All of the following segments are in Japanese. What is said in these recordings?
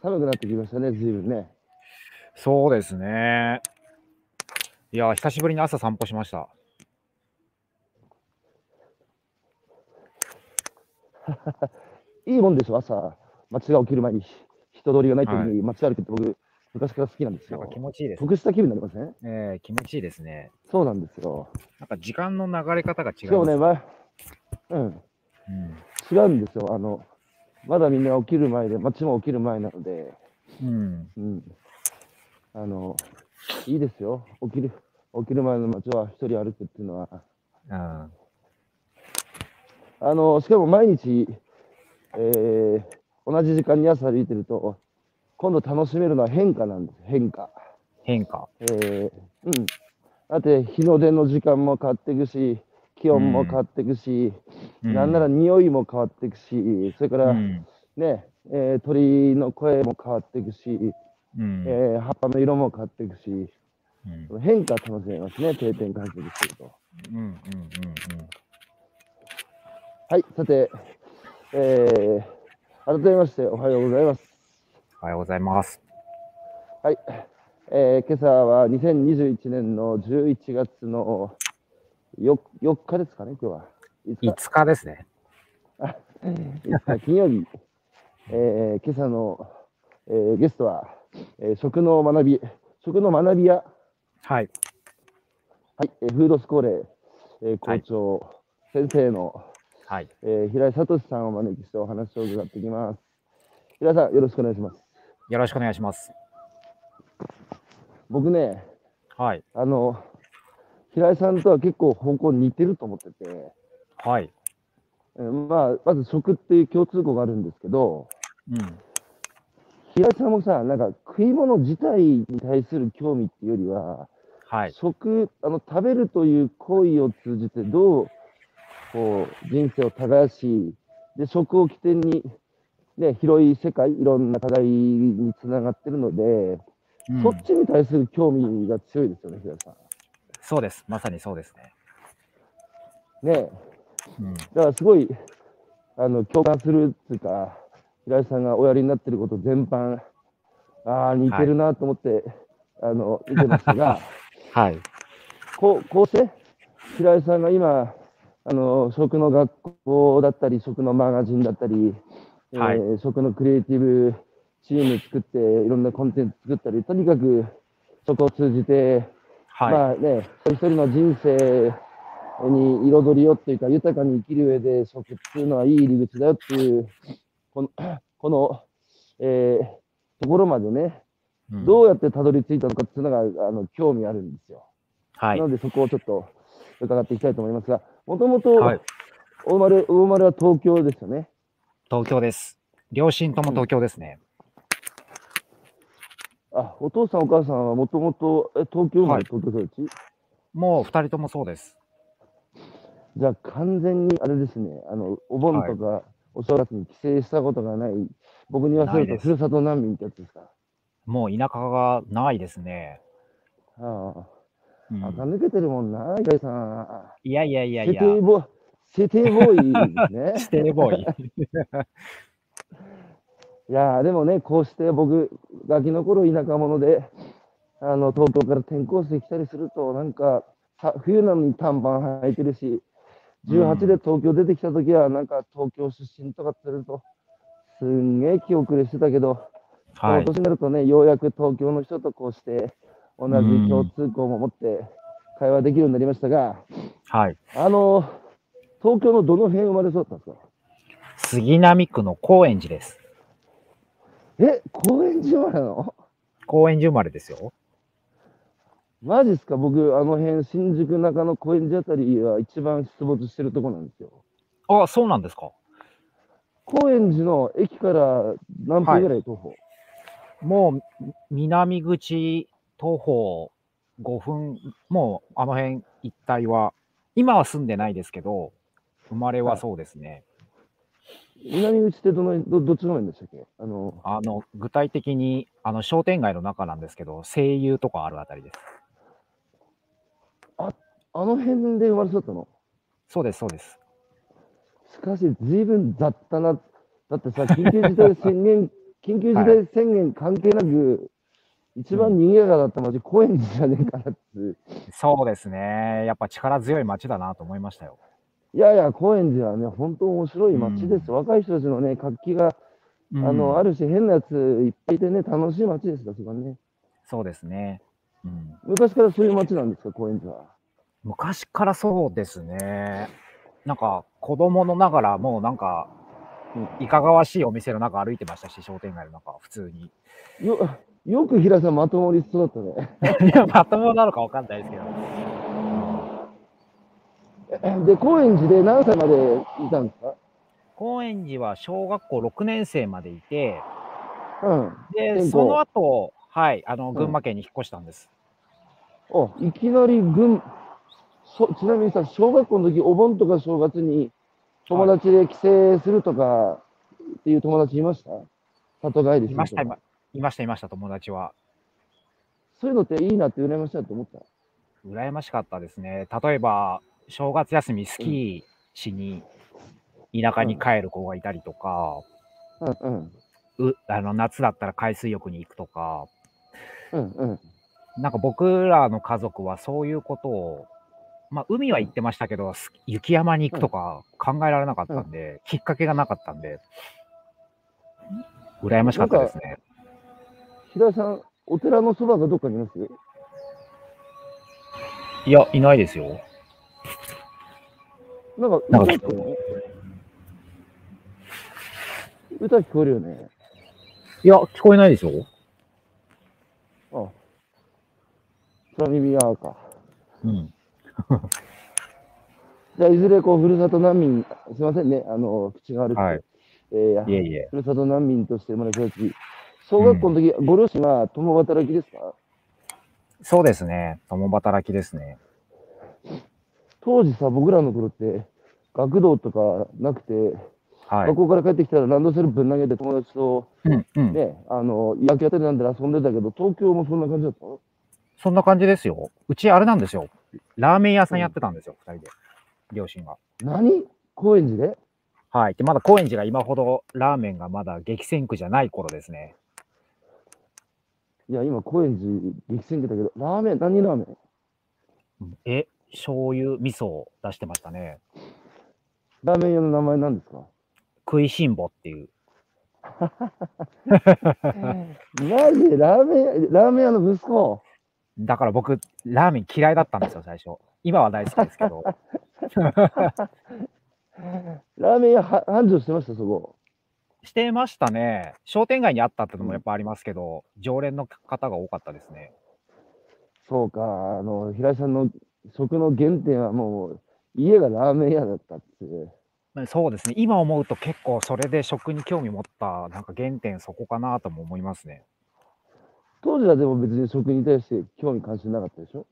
寒くなってきましたね、随分ね。そうですね。いや、久しぶりに朝散歩しました。いいもんでしょ、朝、街が起きる前に人通りがない時に街歩くって僕、昔から好きなんですよなんか。気持ちいいです。得した気分になりません？えー、気持ちいいですね。そうなんですよ。なんか時間の流れ方が違しかもね、います。ま、うん、うん、違うんですよ。あの、まだみんな起きる前で、街も起きる前なので、うん、うん。あの、いいですよ。起きる、起きる前の街は一人歩くっていうのは。うん、あの、しかも毎日、えー同じ時間に朝歩いてると、今度楽しめるのは変化なんです。変化。変化。えーうん。だって、日の出の時間も変わっていくし、気温も変わっていくし、うんなんなら匂いも変わっていくし、それから、うん、ね、えー鳥の声も変わっていくし、うん、えー葉っぱの色も変わっていくし、うん、変化楽しめますね、定点観測してると。うん、うん、うん、はい、さて、えー改めましておはようございます。おはようございます。はい、えー今朝は2021年の11月の 4, 4日ですかね、今日は。5日5日ですね。5日金曜日、えー今朝の、えーゲストは、えー食の学び、食の学び屋、はい。はい、えーフードスコーレ、えー校長、先生の、はい。えー平井聡さんをお招きしてお話を伺っていきます。平井さん、よろしくお願いします。よろしくお願いします。僕ね、はい。あの、平井さんとは結構方向似てると思ってて、はい。えーまあ、まず食っていう共通項があるんですけど、うん。平井さんもさ、なんか食い物自体に対する興味っていうよりは、はい。食、あの、食べるという行為を通じてどう、こう、人生を耕し、で、食を起点に、ね、広い世界、いろんな課題につながってるので、うんそっちに対する興味が強いですよね、平井さそうです。まさにそうですね。ん。ねうん。だからすごい、あの、共感するっていうか、平井さんがおやりになってること全般、ああ、似てるなと思って、あの、見てましたが、はい。こうこうして、平井さんが今、あの食の学校だったり、食のマガジンだったり、はいえー食のクリエイティブチーム作って、いろんなコンテンツ作ったり、とにかく食を通じて、はい。まあね、一人一人の人生に彩りをっていうか、豊かに生きる上で食っていうのはいい入り口だよっていう、この、このえーところまでね、うんどうやってたどり着いたのかっていうのが、あの興味あるんですよ。はいな。ので、そこをちょっと伺っていきたいと思いますが、もともとはい。お生まれ、お生まれは東京ですよね。東京です。両親とも東京ですね。あ、お父さん、お母さんはもともとえ東京生まれ、はい東京育ち？もう二人ともそうです。じゃあ、完全にあれですね、あのお盆とかお正月に帰省したことがない、僕に言わせると、ふるさと難民ってやつですか？もう田舎がないですね。あうんあ、垢抜けてるもんな、平井さん。いやいやいやいセや。テイボセテイボーイですね。ステイボーイ。いやーでもね、こうして僕、ガキの頃田舎者で、あの東京から転校生来たりすると、なんか、さ冬なのに短パン履いてるし、18で東京出てきた時は、なんか東京出身とかってると、すんげえ気遅れしてたけど、こはい。の年になるとね、ようやく東京の人とこうして、同じ共通項も持って会話できるようになりましたが、はい。あの、東京のどの辺生まれそうだったんですか？杉並区の高円寺です。え、高円寺生まれなの？高円寺生まれですよ。マジっすか？僕、あの辺、新宿中野高円寺あたりは一番出没してるとこなんですよ。あ、そうなんですか。高円寺の駅から何分ぐらい徒歩、もう南口徒歩5分、もうあの辺一帯は、今は住んでないですけど、生まれはそうですね。南口ってどのどどっちの辺でしたっけ？あの、あの具体的にあの商店街の中なんですけど、声優とかあるあたりです。あの辺で生まれそうだったの？そうです、そうです。しかし、随分雑多な、だってさ、緊急事態宣言 緊急事態宣言関係なく、一番賑やかだった街、高円寺じゃねえかなって。そうですね。やっぱ力強い街だなと思いましたよ。いやいや、高円寺はね、本当面白い街です。若い人たちのね、活気が、あの、ある種変なやついっぱいいてね、楽しい街ですよ、そこはね。そうですね。うん、昔からそういう街なんですか、高円寺は？昔からそうですね。なんか、子供のながら、もうなんか、いかがわしいお店の中歩いてましたし、商店街の中、普通に。よ、よく平さんまともに育ったね。いや、まともなのかわかんないですけど。で、高円寺で何歳までいたんですか？高円寺は小学校6年生までいて、うん。で、その後、はい、あの、群馬県に引っ越したんです。あ、いきなり群、そちなみにさ、小学校の時、お盆とか正月に友達で帰省するとかっていう友達いました？里帰りいました、いました、いました、友達は。そういうのっていいなって羨ましいなって思った？羨ましかったですね。例えば、正月休みスキーしに田舎に帰る子がいたりとか、うんうん。うあの夏だったら海水浴に行くとか、うんうん。なんか僕らの家族はそういうことを、まあ海は行ってましたけど、す雪山に行くとか考えられなかったんで、きっかけがなかったんで、羨ましかったですね。平井さん、お寺のそばがどっかにいます？いや、いないですよ。なんか、なんか歌ってる歌聞こえるよね。いや、聞こえないですよ。あ空耳アーか。うん。じゃあ、いずれこう、ふるさと難民、すいませんね、あの、口が悪くて。はいえーいえいえ。ふるさと難民として生まれ育ち、小学校の時、ご両親は共働きですか？そうですね。共働きですね。当時さ、僕らの頃って、学童とかなくて、はい学。校から帰ってきたらランドセルぶん投げて友達とうんうん。ね、あの、野球やったりなんで遊んでたけど、東京もそんな感じだったの？そんな感じですよ。うちあれなんですよ。ラーメン屋さんやってたんですよ、二、人で。両親が。何？高円寺で？はい。で、まだ高円寺が今ほどラーメンがまだ激戦区じゃない頃ですね。いや、今、高円寺激戦区だけど、ラーメン、何ラーメン？え、醤油、味噌を出してましたね。ラーメン屋の名前なんですか？食いしん坊っていう。マジで？ラーメン屋、ラーメン屋の息子？だから僕、ラーメン嫌いだったんですよ、最初。今は大好きですけど。ラーメン屋は繁盛してました、そこ。してましたね。商店街にあったってのもやっぱありますけど、常連の方が多かったですね。そうか、あの、平井さんの食の原点はもう、家がラーメン屋だったっていう。そうですね。今思うと結構それで食に興味持った、なんか原点そこかなとも思いますね。当時はでも別に食に対して興味関心なかったでしょ？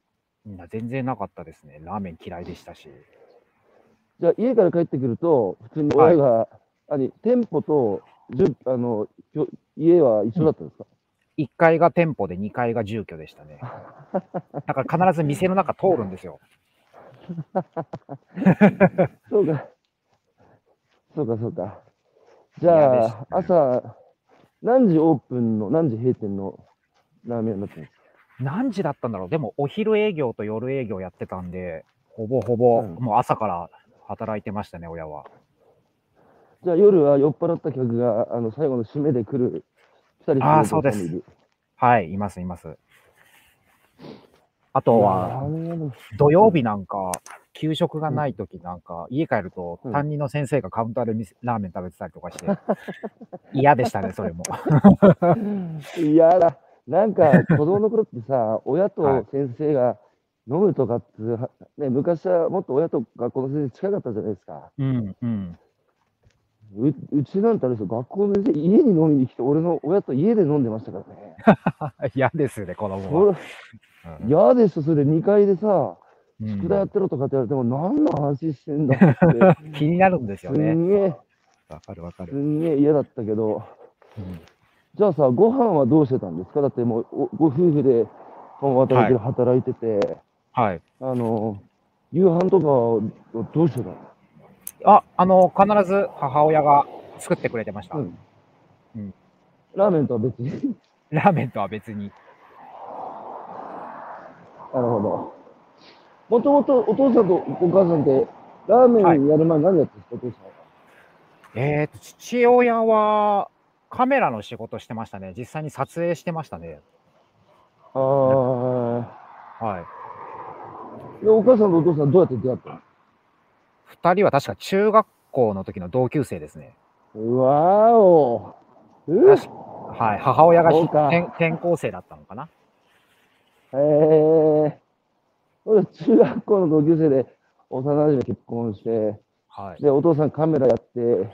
全然なかったですね。ラーメン嫌いでしたし。じゃあ家から帰ってくると、普通に親が、何、店舗とあの家は一緒だったんですか、1階が店舗で2階が住居でしたね。だから必ず店の中通るんですよ。そうか。そうか、そうか。じゃあ、朝、何時オープンの、何時閉店のラーメン屋になってるんですか？何時だったんだろうでもお昼営業と夜営業やってたんで、ほぼほぼ、うんもう朝から働いてましたね、親は。じゃあ夜は酔っ払った客が、あの、最後の締めで来る、あーそうですはい、います、います。あとは、土曜日なんか、給食がないときなんか、家帰るとうん担任の先生がカウンターでみラーメン食べてたりとかして、嫌でしたね、それも。いやだ、なんか子供の頃ってさ、親はいと先生が飲むとかっつうは、ね、昔はもっと親と学校の先生近かったじゃないですか。うん、うん。ううちなんてあれですよ、学校の先生、家に飲みに来て、俺の親と家で飲んでましたからね。嫌ですよね、子供そは。れうん。嫌ですよ、それ。で2階でさ、うん。宿題やってろとかって言われても、何の話してんだって、気になるんですすよね。んげえ、わかるわかする。んげえ嫌だったけど、うん。じゃあさ、ご飯はどうしてたんですか？だってもう、おご夫婦で共働きで働いてて、はい。あの、夕飯とかはどうしてたの？あ、あの、必ず母親が作ってくれてました。うんうんラーメンとは別に。ラーメンとは別に。なるほど。もともとお父さんとお母さんって、ラーメンやる前何やってるんですか、お父さんは。えーと、父親はカメラの仕事してましたね。実際に撮影してましたね。あはい。あ。で、お母さんとお父さんどうやって出会ったの？二人は確か中学校の時の同級生ですね。うわーお。はい。母親がそうか転転校生だったのかな。へえ。俺中学校の同級生で幼馴染結婚して、はい。で、お父さんカメラやって、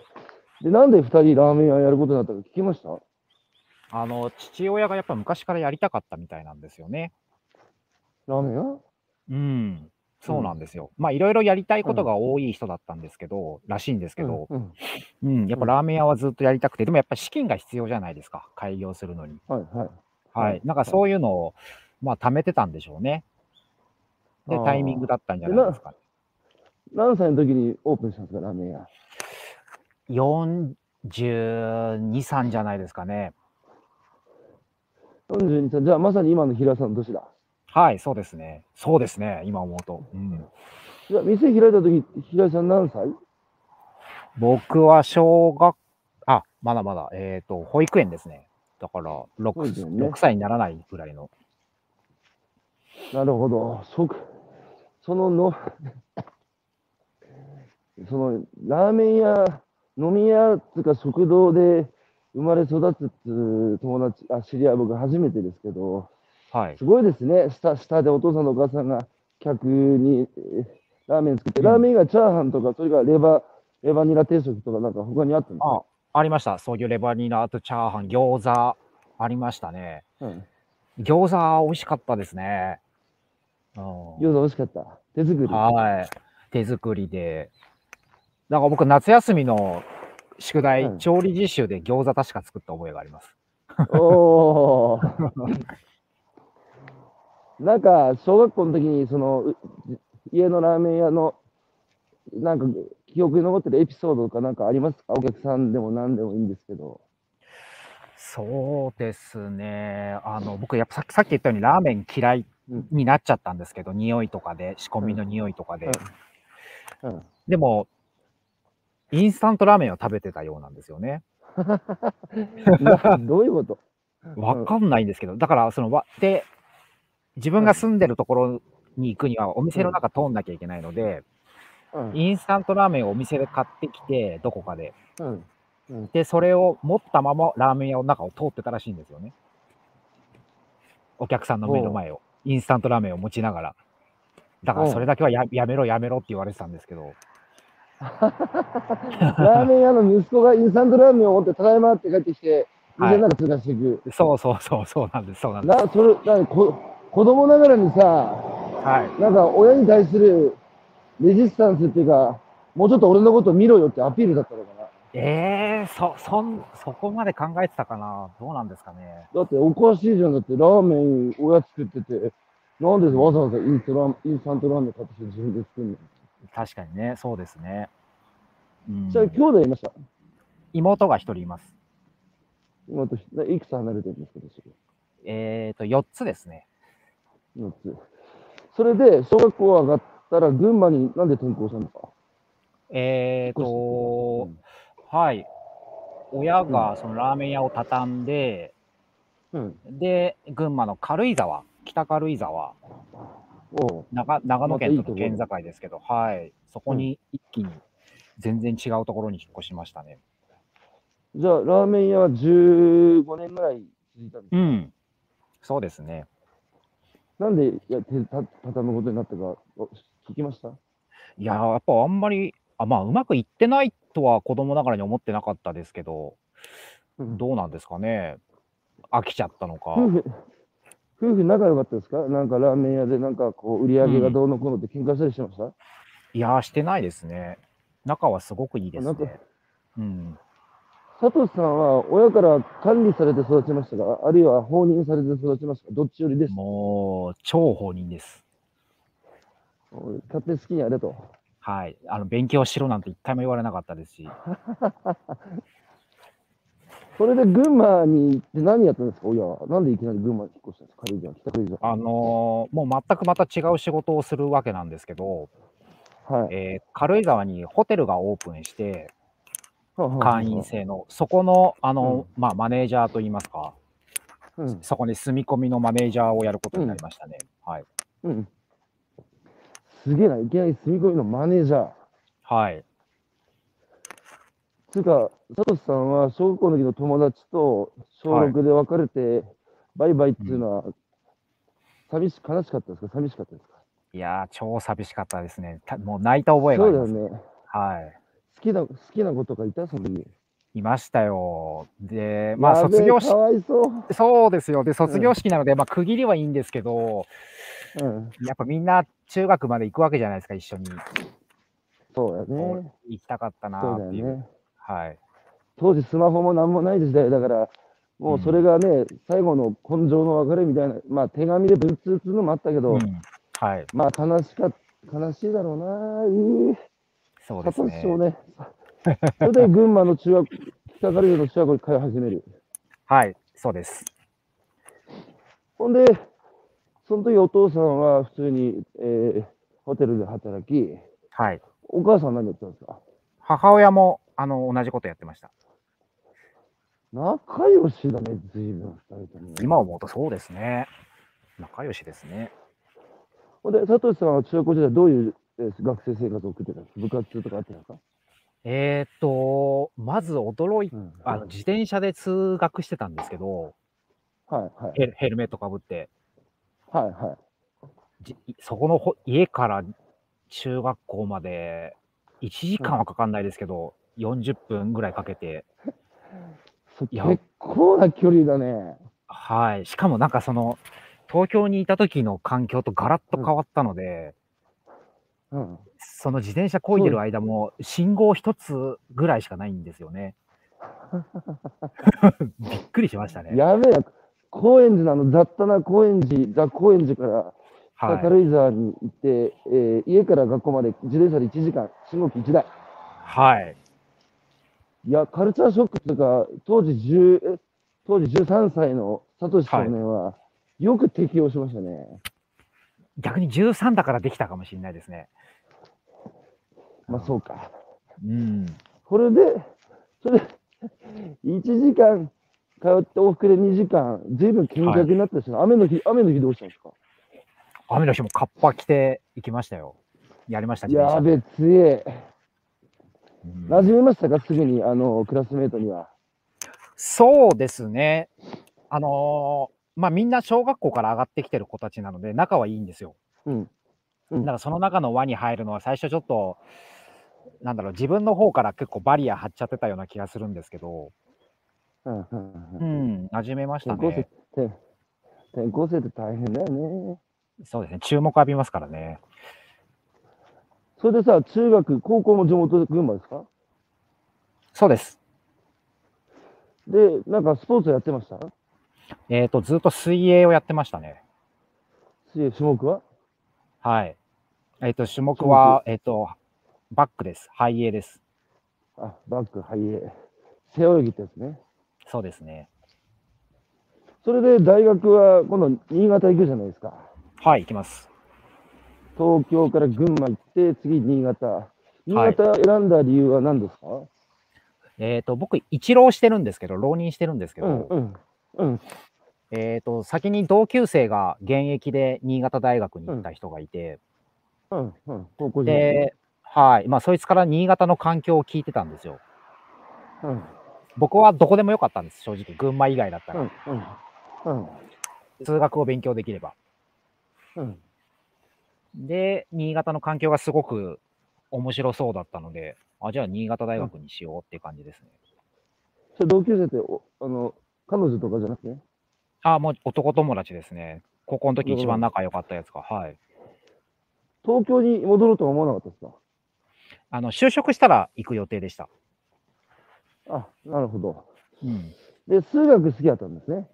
で、なんで二人ラーメン屋やることになったか聞きました？あの、父親がやっぱ昔からやりたかったみたいなんですよね。ラーメン屋？うん。そうなんですよ。まあ、いろいろやりたいことが多い人だったんですけど、らしいんですけど、うんうん、やっぱラーメン屋はずっとやりたくて、でもやっぱ資金が必要じゃないですか、開業するのに。はいはい。はい。はいなんかそういうのを、まあ、貯めてたんでしょうね。でタイミングだったんじゃないですかね。何歳の時にオープンしたんですか、ラーメン屋？42、3じゃないですかね。42歳。じゃあまさに今の平さんの年だ。はい、そうですね。そうですね、今思うと。うん、じゃあ店開いた時、平井さん何歳？僕は小学、あ、まだまだ、えっ、と、保育園ですね。だから保 6, 育園ね6歳にならないぐらいの。なるほど。そ、そのの、その、ラーメン屋、飲み屋つうか食堂で生まれ育つ友達、あ、知り合い僕初めてですけど、はい。すごいですね。下、下でお父さんとお母さんが客にえーラーメン作って、うんラーメンがチャーハンとか、それからレバ、レバニラ定食とかなんか他にあったんですか？あ、ありました。そういうレバニラとチャーハン、餃子、ありましたね。うん。餃子美味しかったですね。うん餃子美味しかった。手作り。はい。手作りで。だから僕、夏休みの宿題、うん調理実習で餃子確か作った覚えがあります。おー。なんか、小学校の時に、その、う家のラーメン屋の、なんか、記憶に残ってるエピソードとかなんかありますか？お客さんでも何でもいいんですけど。そうですね。あの、僕、やっぱさっきさっき言ったようにラーメン嫌いうんになっちゃったんですけど、匂いとかで、仕込みの匂いとかで。うん。でも、インスタントラーメンを食べてたようなんですよね。などういうこと？わかんないんですけど、だから、その、わ、で、自分が住んでるところに行くには、お店の中通んなきゃいけないので、うん。インスタントラーメンをお店で買ってきて、どこかで。うん。で、それを持ったままラーメン屋の中を通ってたらしいんですよね。お客さんの目の前を。インスタントラーメンを持ちながら。だからそれだけはややめろやめろって言われてたんですけど。ラーメン屋の息子がインスタントラーメンを持って、ただいまって帰ってきて、はい店の中通過していく。そうそうそう、そうなんです、そうなんです。な、それ、なこ子供ながらにさ、はい。なんか親に対するレジスタンスっていうか、もうちょっと俺のこと見ろよってアピールだったのかな。ええー、そ、そん、そこまで考えてたかなどうなんですかね。だっておかしいじゃん。だってラーメン親作ってて、なんでわざわざインスタラーインスタントラーメン買ってきて自分で作るの、確かにね、そうですね。うんじゃあ兄弟いました？妹が一人います。今といくつ離れてるんですか私えっ、ー、と、4つですね。4つ。それで、小学校上がったら群馬になんで転校したんですか？えっ、ー、と、はい。親がそのラーメン屋を畳んで、うん。で、群馬の軽井沢、北軽井沢、おう長長野県とまたいいとこ県境ですけど、はい。そこに一気に全然違うところに引っ越しましたね。じゃあ、ラーメン屋は15年ぐらい続いたんですか、うん。そうですね。なんでや手た畳むことになったかお聞きました？いやー、やっぱあんまり、あまあ、うまくいってないとは子供ながらに思ってなかったですけど、うんどうなんですかね？飽きちゃったのか。夫婦、夫婦仲良かったですか？なんかラーメン屋でなんかこう売り上げがどうのこうのって喧嘩したりしてました、いやー、してないですね。仲はすごくいいですね。うん。佐藤さんは親から管理されて育ちましたかあるいは放任されて育ちましたかどっちよりですもう、超放任です。勝手に好きにやれと。はい。あの、勉強しろなんて一回も言われなかったですし。それで群馬に行って何やったんですか、親は。なんでいきなり群馬に引っ越したんですか、軽井沢、北軽井沢。あのーもう全くまた違う仕事をするわけなんですけど、はい。えー軽井沢にホテルがオープンして、会員。制の、そこの、あの、まあ、マネージャーといいますか、うん。そこに住み込みのマネージャーをやることになりましたね。はい。うん。すげえな、いきなり住み込みのマネージャー。はい。つうか、サトシさんは小学校の時の友達と小6で別れて、バイバイっていうのは、寂し、悲しかったですか？寂しかったですか？いやー、超寂しかったですね。たもう泣いた覚えがそうあります。だよね。はい。好きな、好きな子とかいた？その時。いましたよ。で、まあ、卒業しか、わいそう。そうですよ。で、卒業式なので、まあ、区切りはいいんですけど、うん。やっぱみんな中学まで行くわけじゃないですか、一緒に。そうやね。行きたかったなっていう。よね。はい。当時スマホもなんもない時代だから、もうそれがね、最後の根性の別れみたいな、まあ手紙で文通するのもあったけど、うんはい。まあ悲しかっ悲しいだろうな。うそうですね。ね。それで群馬の中学、北軽井沢の中学校に通い始める。はい。そうです。ほんで、その時お父さんは普通に、えーホテルで働き、はい。お母さん何やってたんですか？母親も、あの、同じことやってました。仲良しだね、随分二人とも。今思うとそうですね。仲良しですね。ほんで、サトシさんは中学校時代どういう、えー学生生活を送ってたんですか部活とかあってたんですか、えーっと、まず驚いうんあの自転車で通学してたんですけど、はいはい。ヘルヘルメットかぶって、はいはい。じそこのほ家から中学校まで1時間はかかんないですけど、40分ぐらいかけて、結構な距離だね。はい。しかもなんかその、東京にいた時の環境とガラッと変わったので、うん。その自転車漕いでる間も信号一つぐらいしかないんですよね。びっくりしましたね。やべえな。高円寺の雑多な高円寺、ザ・高円寺から。軽井沢に行って、えー家から学校まで自転車で1時間、信号機1台。はい。いや、カルチャーショックというか、当時10、え当時13歳のサトシ少年は、よく適応しましたね。逆に13だからできたかもしれないですね。まあそうか。うん。これで、それで、1時間通って往復で2時間、ずいぶん見学になったしな、雨の日、雨の日どうしたんですか？雨の日もカッパ着て行きましたよ。やりました、やべえ、強え。うん馴染めましたか？すぐに、あの、クラスメートには。そうですね。あのーまあみんな小学校から上がってきてる子たちなので仲はいいんですよ。うん。うんだからその中の輪に入るのは最初ちょっと、なんだろう、自分の方から結構バリア張っちゃってたような気がするんですけど、うんうんめましたね生。転転校生って大変だよね。そうですね。注目浴びますからね。それでさ、中学、高校も地元群馬ですか？そうです。で、なんかスポーツやってました？えっ、と、ずっと水泳をやってましたね。水泳種目は？はい。えっ、と、種目は、えっ、と、バックです。背泳です。あ、バック、ハイエー。背泳ぎってやつね。そうですね。それで大学は今度新潟行くじゃないですか。はい、行きます。東京から群馬行って、次新潟。新はい潟選んだ理由は何ですか、えっ、と、僕、一浪してるんですけど、浪人してるんですけど、うんうん。うん。えっ、と、先に同級生が現役で新潟大学に行った人がいて、うん。うん。高校時代ね。で、はい。まあ、そいつから新潟の環境を聞いてたんですよ。うん。僕はどこでもよかったんです、正直。群馬以外だったら。うん。うん。うん。通学を勉強できれば。うん。で、新潟の環境がすごく面白そうだったので、あ、じゃあ新潟大学にしようっていう感じですね。それ同級生って、おあの、彼女とかじゃなくて？ね。あ、もう男友達ですね。高校の時一番仲良かったやつが。はい。東京に戻ろうとは思わなかったですか？あの、就職したら行く予定でした。あ、なるほど。うん。で、数学好きだったんですね？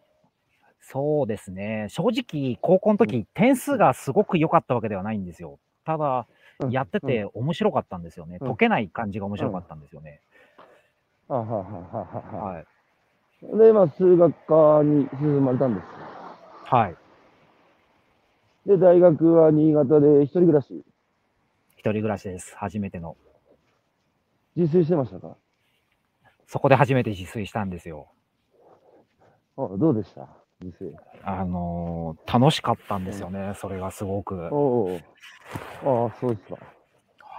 そうですね。正直、高校の時、点数がすごく良かったわけではないんですよ。ただ、うんやってて面白かったんですよね。うん解けない感じが面白かったんですよね。あははははは。はい。で、まあ、数学科に進まれたんです。はい。で、大学は新潟で一人暮らし、一人暮らしです。初めての。自炊してましたか？そこで初めて自炊したんですよ。あどうでした？自炊。あのー楽しかったんですよね。それがすごく。おうおうああ、そうですか。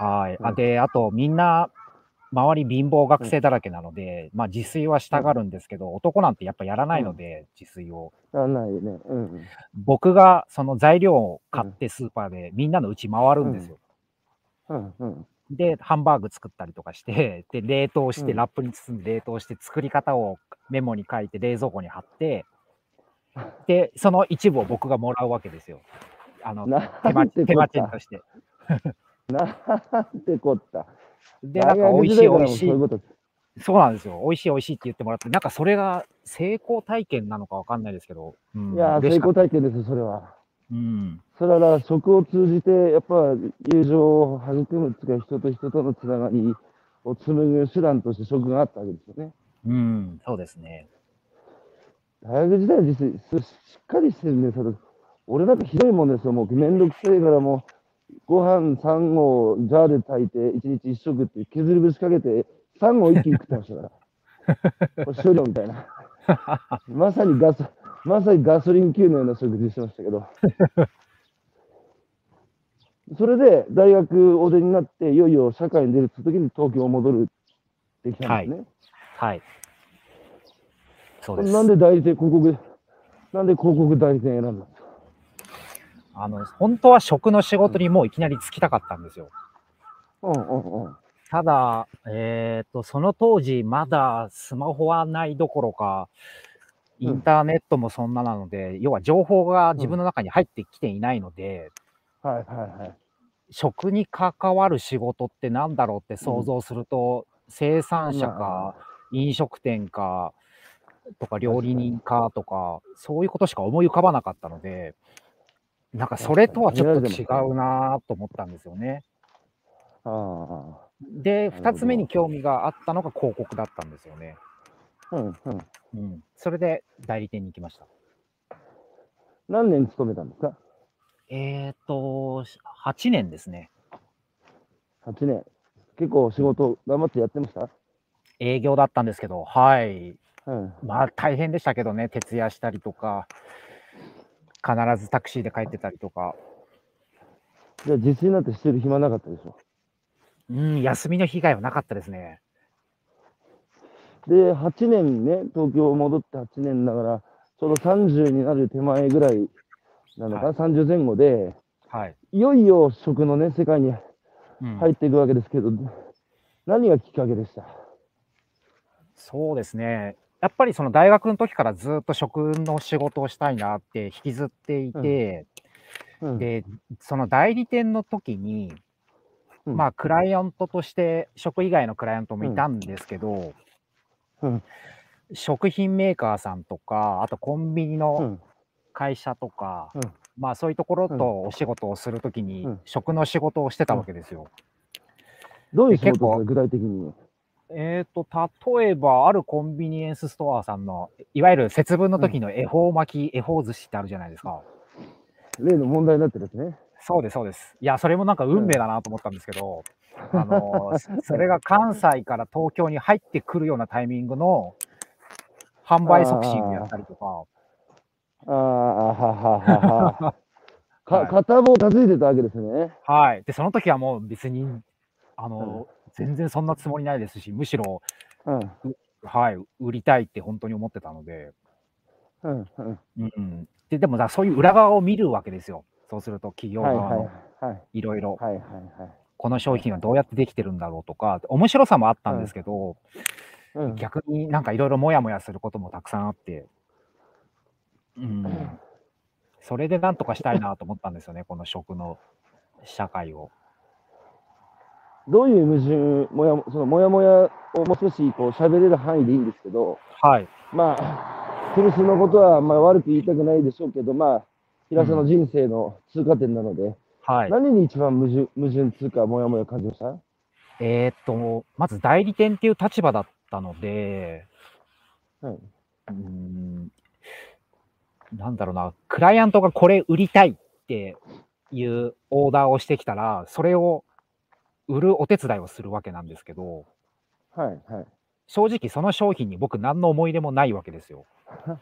はい。あうんで、あとみんな、周り貧乏学生だらけなので、まあ自炊はしたがるんですけど、男なんてやっぱやらないので、自炊を。あないね。うんうん。僕がその材料を買ってスーパーでみんなのうち回るんですよ。うんうん。で、ハンバーグ作ったりとかして、で、冷凍して、うんラップに包んで冷凍して、作り方をメモに書いて冷蔵庫に貼って、で、その一部を僕がもらうわけですよ。あの、な手間賃と。して。なんてこった。で、なんか美味しい美味しいそうなんですよ。美味しい美味しいって言ってもらって、なんかそれが成功体験なのかわかんないですけど、うん、いやー、成功体験です、それは。うん。それは食を通じて、やっぱ友情を育むっていうか、人と人とのつながりを紡ぐ手段として食があったわけですよね。うん、そうですね。大学時代は実しっかりしてるんですけど、俺なんかひどいもんですよ、もうめんどくせえからもう、ご飯3合ジャーで炊いて、1日1食って削り節かけて、3合一気に食ってましたから。これ少量みたいな。まさにガソ、まさにガソリン級のような食事してましたけど。それで大学お出になって、いよいよ社会に出るって時に東京を戻るってきたんですね。はい。そうです。なんで代理店広告、なんで広告代理店選んだんですか？あの、本当は食の仕事にもういきなり就きたかったんですよ。うんうんうん。ただ、えっ、と、その当時、まだスマホはないどころか、インターネットもそんななので、要は情報が自分の中に入ってきていないので、はいはいはい。食に関わる仕事ってなんだろうって想像すると、生産者か、飲食店か、とか料理人かとか、そういうことしか思い浮かばなかったので、なんかそれとはちょっと違うなと思ったんですよね。あで、なるほど二つ目に興味があったのが広告だったんですよね。あ。うんうん。うん。それで代理店に行きました。何年勤めたんですか？えっ、と、8年ですね。?8 年。結構仕事頑張ってやってました？営業だったんですけど、はい。うん。まあ大変でしたけどね、徹夜したりとか、必ずタクシーで帰ってたりとか、じゃあ実炊なんてしてる暇なかったでしょ？うん、休みの被害はなかったですね。で、8年ね、東京戻って8年だから、ちょうど30になる手前ぐらいなのか？な、はい30前後で、はい。いよいよ食のね、世界にうん入っていくわけですけど、何がきっかけでした？そうですね。やっぱりその大学の時からずっと食の仕事をしたいなって引きずっていて、うん、で、その代理店の時に、うん。まあ、クライアントとして、食以外のクライアントもいたんですけど、うん。食品メーカーさんとか、あとコンビニうのん。会社とか、うん。まあそういうところとお仕事をするときにうん、食の仕事をしてたわけですよ。どういう仕事具体的に。えっ、と、例えば、あるコンビニエンスストアさんの、いわゆる節分の時の恵方巻き、恵方寿司ってあるじゃないですか。例の問題になってるやつね。そうです、そうです。いや、それもなんか運命だなと思ったんですけど、あの、それが関西から東京に入ってくるようなタイミングの販売促進をやったりとか、ああ、ははは かい片棒担いでたわけですね。はい。で、その時はもう別に、あの、全然そんなつもりないですし、むしろ、うん。はい、売りたいって本当に思ってたので、うん。うん。うん。で、でもだそういう裏側を見るわけですよ。そうすると企業側のはい。いろいろ。この商品はどうやってできてるんだろうとか、面白さもあったんですけど、うん。逆になんかいろいろモヤモヤすることもたくさんあって、うん。それでなんとかしたいなと思ったんですよね、この食の社会を。どういう矛盾、もや、そのもやもやをもう少しこう喋れる範囲でいいんですけど、はい。まあ、古巣のことはあんまり悪く言いたくないでしょうけど、まあ、平瀬の人生の通過点なので、はい。何に一番矛盾、矛盾つうか、もやもや感じました？えーっと、まず代理店っていう立場だったので、はい。うーん、なんだろうな、クライアントがこれ売りたいっていうオーダーをしてきたら、それを売るお手伝いをするわけなんですけど、はいはい。正直その商品に僕何の思い入れもないわけですよ。は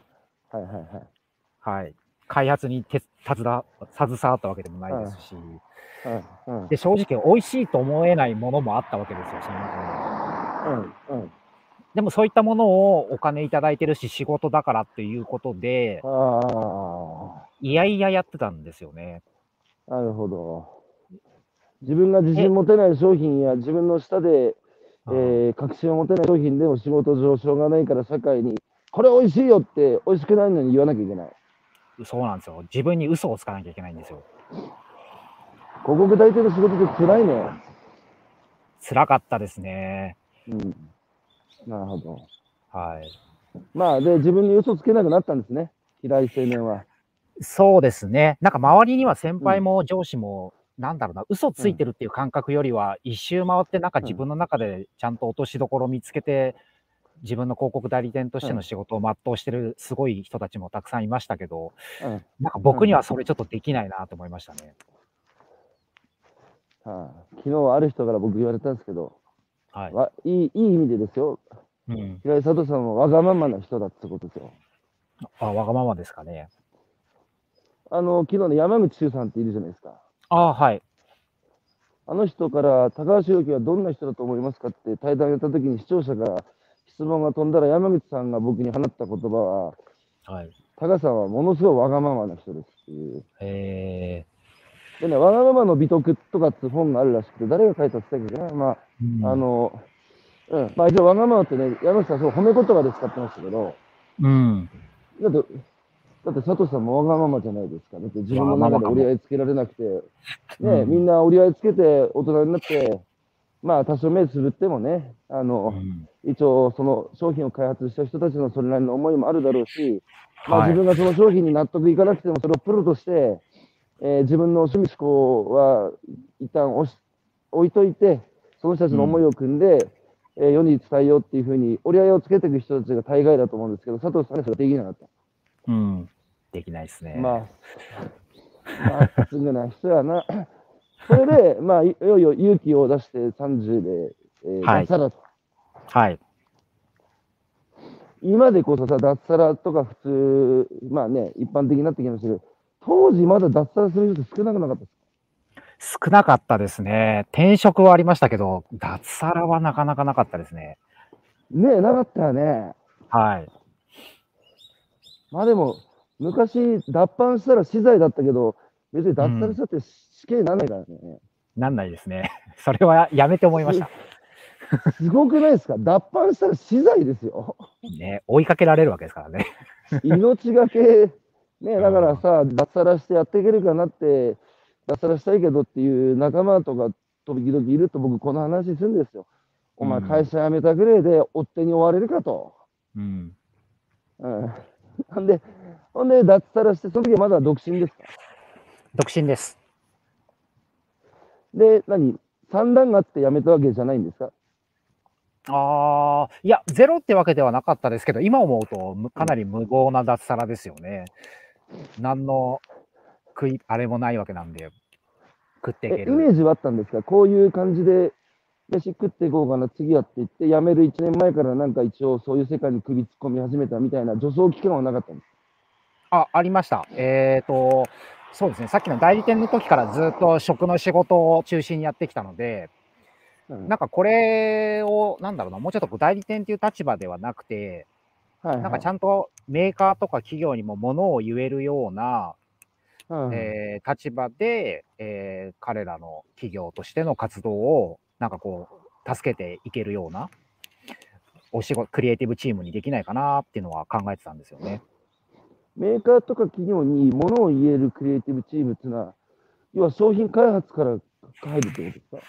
いはいはい。はい。開発に手携わったわけでもないですし、うんうんで、正直美味しいと思えないものもあったわけですよ、その中に。うんうん。でもそういったものをお金いただいてるし、仕事だからっていうことで、あいやいややってたんですよね。あ、なるほど。自分が自信持てない商品や自分の下で、えー、確信を持てない商品でも仕事上しょうがないから社会に、これ美味しいよって美味しくないのに言わなきゃいけない。そうなんですよ。自分に嘘をつかなきゃいけないんですよ。広告代理店の仕事って辛いね。辛かったですね。うん。なるほど。はい。まあ、で、自分に嘘つけなくなったんですね。平井青年は。そうですね。なんか周りには先輩も上司も、なんだろうな、嘘ついてるっていう感覚よりは、一周回ってなんか自分の中でちゃんと落としどころを見つけて、自分の広告代理店としての仕事を全うしてるすごい人たちもたくさんいましたけど、うん。なんか僕にはそれちょっとできないなと思いましたね。はあ、昨日ある人から僕言われたんですけど、はい。わいいいい意味でですよ。うん。平井佐藤さんはわがままな人だってことですよ。あ、わがままですかね。あの、昨日の山口周さんっているじゃないですか。あはい。あの人から、高橋洋樹はどんな人だと思いますかって対談やった時に視聴者が質問が飛んだら山口さんが僕に放った言葉は、はい。高橋さんはものすごいわがままな人ですっていう。えでね、わがままの美徳とかって本があるらしくて、誰が書いたって言ったっけどな、まー、あ、あの、うん、まあ一応わがままってね、山口さんそう褒め言葉で使ってましたけど、うん。だって、だって佐藤さんもわがままじゃないですか。だって自分の中で折り合いつけられなくて、ね、うん。みんな折り合いつけて大人になって、まあ多少目つぶってもね、あの、うん。一応その商品を開発した人たちのそれなりの思いもあるだろうし、まあ、はい。自分がその商品に納得いかなくてもそれをプロとして、えー自分の趣味思考は一旦押し置いといて、その人たちの思いを組んで、えー世に伝えようっていうふうに折り合いをつけていく人たちが大概だと思うんですけど、佐藤さんはそれできなかった。うん。できないですね。まあ、まあ、すぐな人やな。それで、まあ、いいよいよ勇気を出して30で、えーはい脱サラと。はい。今でこそさ、脱サラとか普通、まあね、一般的になってきましたけど、当時まだ脱サラする人少なくなかったです少なかったですね。転職はありましたけど、脱サラはなかなかなかったですね。ねえ、なかったよね。はい。まあでも、昔、脱藩したら資材だったけど、別に脱サラしたって死刑にならないからね。なんないですね。それはやめて思いました。すごくないですか？脱藩したら資材ですよ。ね、追いかけられるわけですからね。命がけ、ね、だからさ、脱サラしてやっていけるかなって、脱サラしたいけどっていう仲間とか時々いると僕この話するんですよ。お前うん会社辞めたぐらいで追っ手に追われるかと。うん。うん。ほんで、ほんで脱サラして、その時はまだ独身ですか？独身です。で、何三段があって辞めたわけじゃないんですか？ああ、いや、ゼロってわけではなかったですけど、今思うとむかなり無謀な脱サラですよね。何の食い、あれもないわけなんで、食っていけえ、イメる。ージはあったんですか？こういう感じで、飯食っていこうかな、次はって言って、辞める1年前からなんか一応そういう世界に首突っ込み始めたみたいな助走期間はなかったんですあ、ありました。えっ、と、そうですね。さっきの代理店の時からずっと食の仕事を中心にやってきたので、うんなんかこれを、なんだろうな、もうちょっと代理店っていう立場ではなくて、はいはいなんかちゃんとメーカーとか企業にもものを言えるような、はいえー立場で、えー彼らの企業としての活動を、なんかこう、助けていけるような、お仕事、クリエイティブチームにできないかなっていうのは考えてたんですよね。メーカーとか企業にものを言えるクリエイティブチームっていうのは、要は商品開発から入るってことですか？っ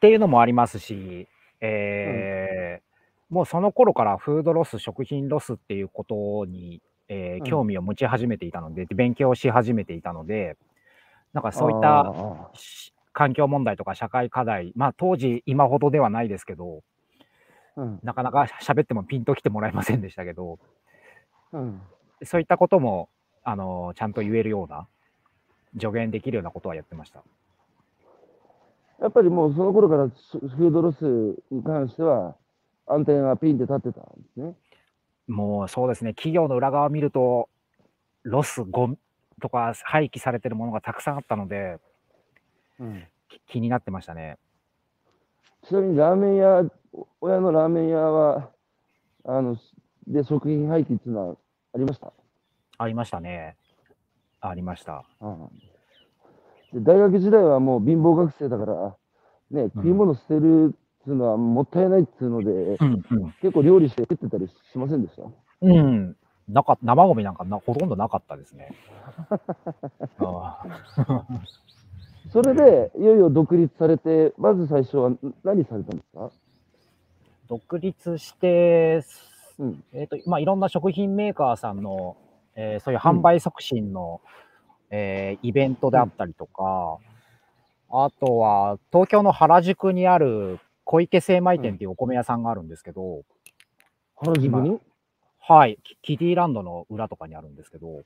ていうのもありますし、えーもうその頃からフードロス、食品ロスっていうことに、えーうん。興味を持ち始めていたので、勉強し始めていたので、なんかそういった環境問題とか社会課題、まあ当時今ほどではないですけど、ーうんなかなか喋ってもピンときてもらえませんでしたけど、うん。そういったことも、あの、ちゃんと言えるような、助言できるようなことはやってました。やっぱりもうその頃からフードロスに関しては、アンテナがピンって立ってたんですね。もうそうですね、企業の裏側を見ると、ロス、ゴミとか廃棄されてるものがたくさんあったので、うん、き気になってましたね。ちなみにラーメン屋、親のラーメン屋は、あの、で、食品廃棄っていうのはありました？ありましたね。ありました。うんで大学時代はもう貧乏学生だから、ね、食い物捨てるっていうのはもったいないっていうので、うん、うん。結構料理して食ってたりしませんでした？うん。なか生ゴミなんかなほとんどなかったですね。ああそれで、いよいよ独立されて、まず最初は何されたんですか？独立して、うん。えっ、と、まあ、いろんな食品メーカーさんの、えーそういう販売促進の、えーイベントであったりとか、あとは、東京の原宿にある小池精米店っていうお米屋さんがあるんですけど、原宿に？はい、キキディランドの裏とかにあるんですけど、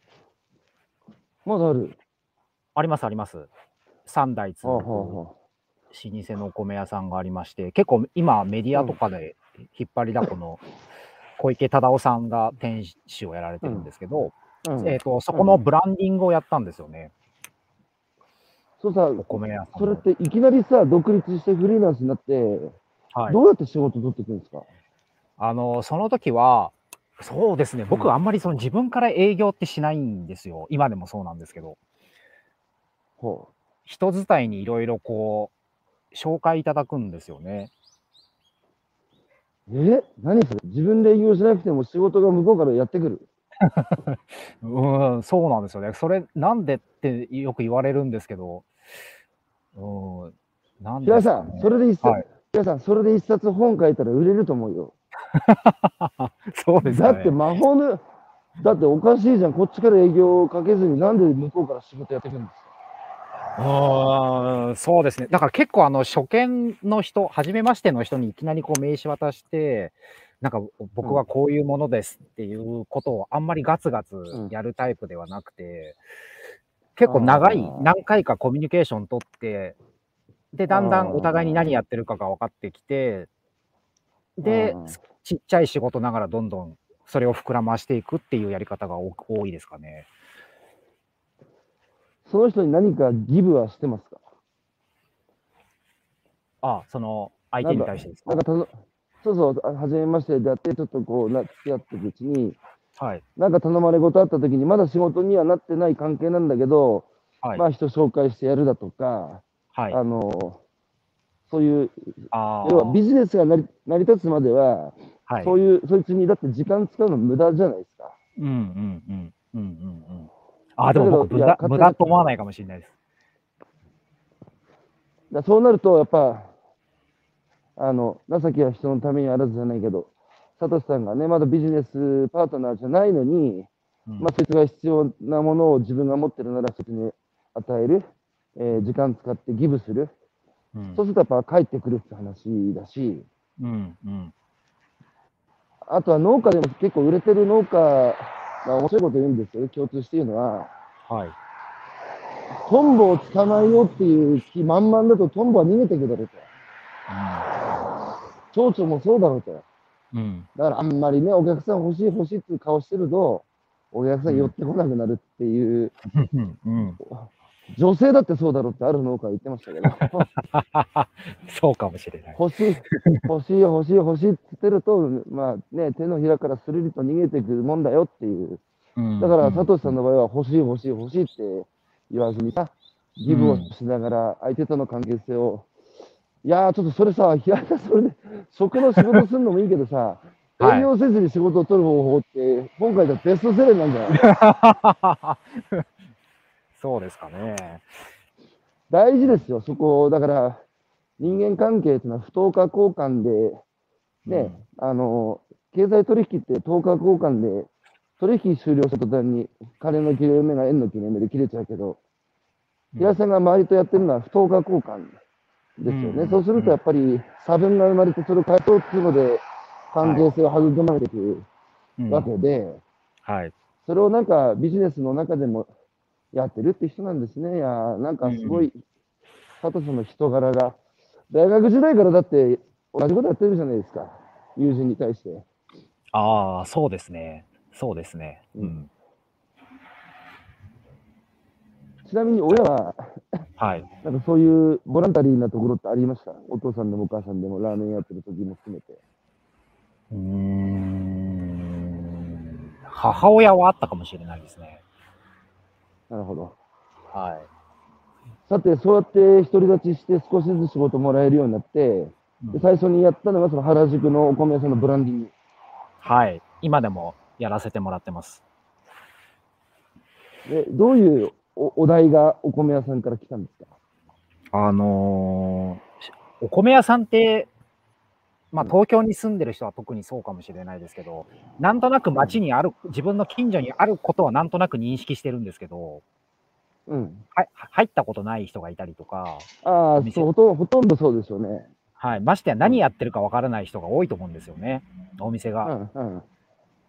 まだある。ありますあります。三代続く老舗のお米屋さんがありまして、結構今メディアとかで引っ張りだこの小池忠夫さんが店主をやられてるんですけど、えっ、と、そこのブランディングをやったんですよね、そうさ、お米屋さんの。それっていきなりさ、独立してフリーランスになって、はい、どうやって仕事取っていくんですか？あの、その時は、そうですね、僕あんまりその自分から営業ってしないんですよ。今でもそうなんですけど、ほ人伝いにいろいろこう、紹介いただくんですよね。う。え？何それ？自分で営業しなくても仕事が向こうからやってくる？うん、そうなんですよね。それ、なんでってよく言われるんですけど、うん、なんで平井さん、それで一冊、はいさん、それで一冊本書いたら売れると思うよ。そうですよね。だって魔法の、だっておかしいじゃん。こっちから営業をかけずになんで向こうから仕事やってくるんですか？うーんそうですね。だから結構あの初見の人、初めましての人にいきなりこう名刺渡して、なんか僕はこういうものですっていうことをあんまりガツガツんやるタイプではなくて、結構長い何回かコミュニケーション取って、で、だんだんお互いに何やってるかが分かってきて、でうん、ちっちゃい仕事ながらどんどんそれを膨らましていくっていうやり方が多多いですかね。その人に何かギブはしてますか？あ、その相手に対してですか？なんかたのそうそう、あ初めましてであって、ちょっとこうな、付き合ってるうちに、はい。なんか頼まれ事あった時に、まだ仕事にはなってない関係なんだけど、はい。まあ人紹介してやるだとか、はい。あの、そういう、あー要はビジネスが成り成り立つまでは、はい。そういう、そいつにだって時間使うの無駄じゃないですか。うんうんうんうんうんうん。あ、でも僕無駄、無駄と思わないかもしれないです。だそうなると、やっぱ、あの、情けは人のためにあらずじゃないけど、サトシさんがね、まだビジネスパートナーじゃないのに、うん。まあ、そいつが必要なものを自分が持ってるなら、そいつに与える、えー時間使ってギブする。うん。そうするとやっぱ帰ってくるって話だし、うんうん。あとは農家でも結構売れてる農家が面白いこと言うんですよね、共通して言うのは、はい。トンボを捕まえようっていう気満々だとトンボは逃げてくだろうと。蝶々もそうだろうと。うん。だからあんまりね、お客さん欲しい欲しいっていう顔してると、お客さん寄ってこなくなるっていう、うん。うん。女性だってそうだろうってある農家は言ってましたけど、そうかもしれない。欲しい、欲しい、欲しい、欲しいって言ってると、まあね、手のひらからスルリと逃げてくるもんだよっていう。だから、佐藤さんの場合は欲しい、欲しい、欲しいって言わずにさ、ギブをしながら相手との関係性を、いやー、ちょっとそれさ、平井さん、それで、食の仕事するのもいいけどさ、はい営業せずに仕事を取る方法って、今回じゃベストセレーなんじゃない？そうですかね。大事ですよ、そこ。だから、人間関係っていうのは不等価交換で、ね、あの、経済取引って等価交換で、取引終了した途端に、金の切れ目が円の切れ目で切れちゃうけど、うん平井さんが周りとやってるのは不等価交換ですよね。うんそうするとやっぱり差分が生まれて、それを解凍っていうので、関係性を育まれていくうんわけで、はい。それをなんかビジネスの中でもやってるって人なんですね。いやーなんかすごい、佐藤さんの人柄が、大学時代からだって同じことやってるじゃないですか。友人に対して。ああ、そうですね。そうですね。うん。ちなみに親は、はい。なんかそういうボランタリーなところってありました？お父さんでもお母さんでもラーメンやってる時も含めて。うーん。母親はあったかもしれないですね。なるほど。はい。さて、そうやって独り立ちして少しずつ仕事もらえるようになって、で最初にやったのがその原宿のお米屋さんのブランディング。はい。今でもやらせてもらってます。で、どういうおお題がお米屋さんから来たんですか？あのーお米屋さんって、まあ、うん東京に住んでる人は特にそうかもしれないですけど、なんとなく街にある、自分の近所にあることはなんとなく認識してるんですけど、うん。は入ったことない人がいたりとか、あそうほとんほとんどそうでしょうね。はい、ましてや何やってるかわからない人が多いと思うんですよね、お店うが。んうん。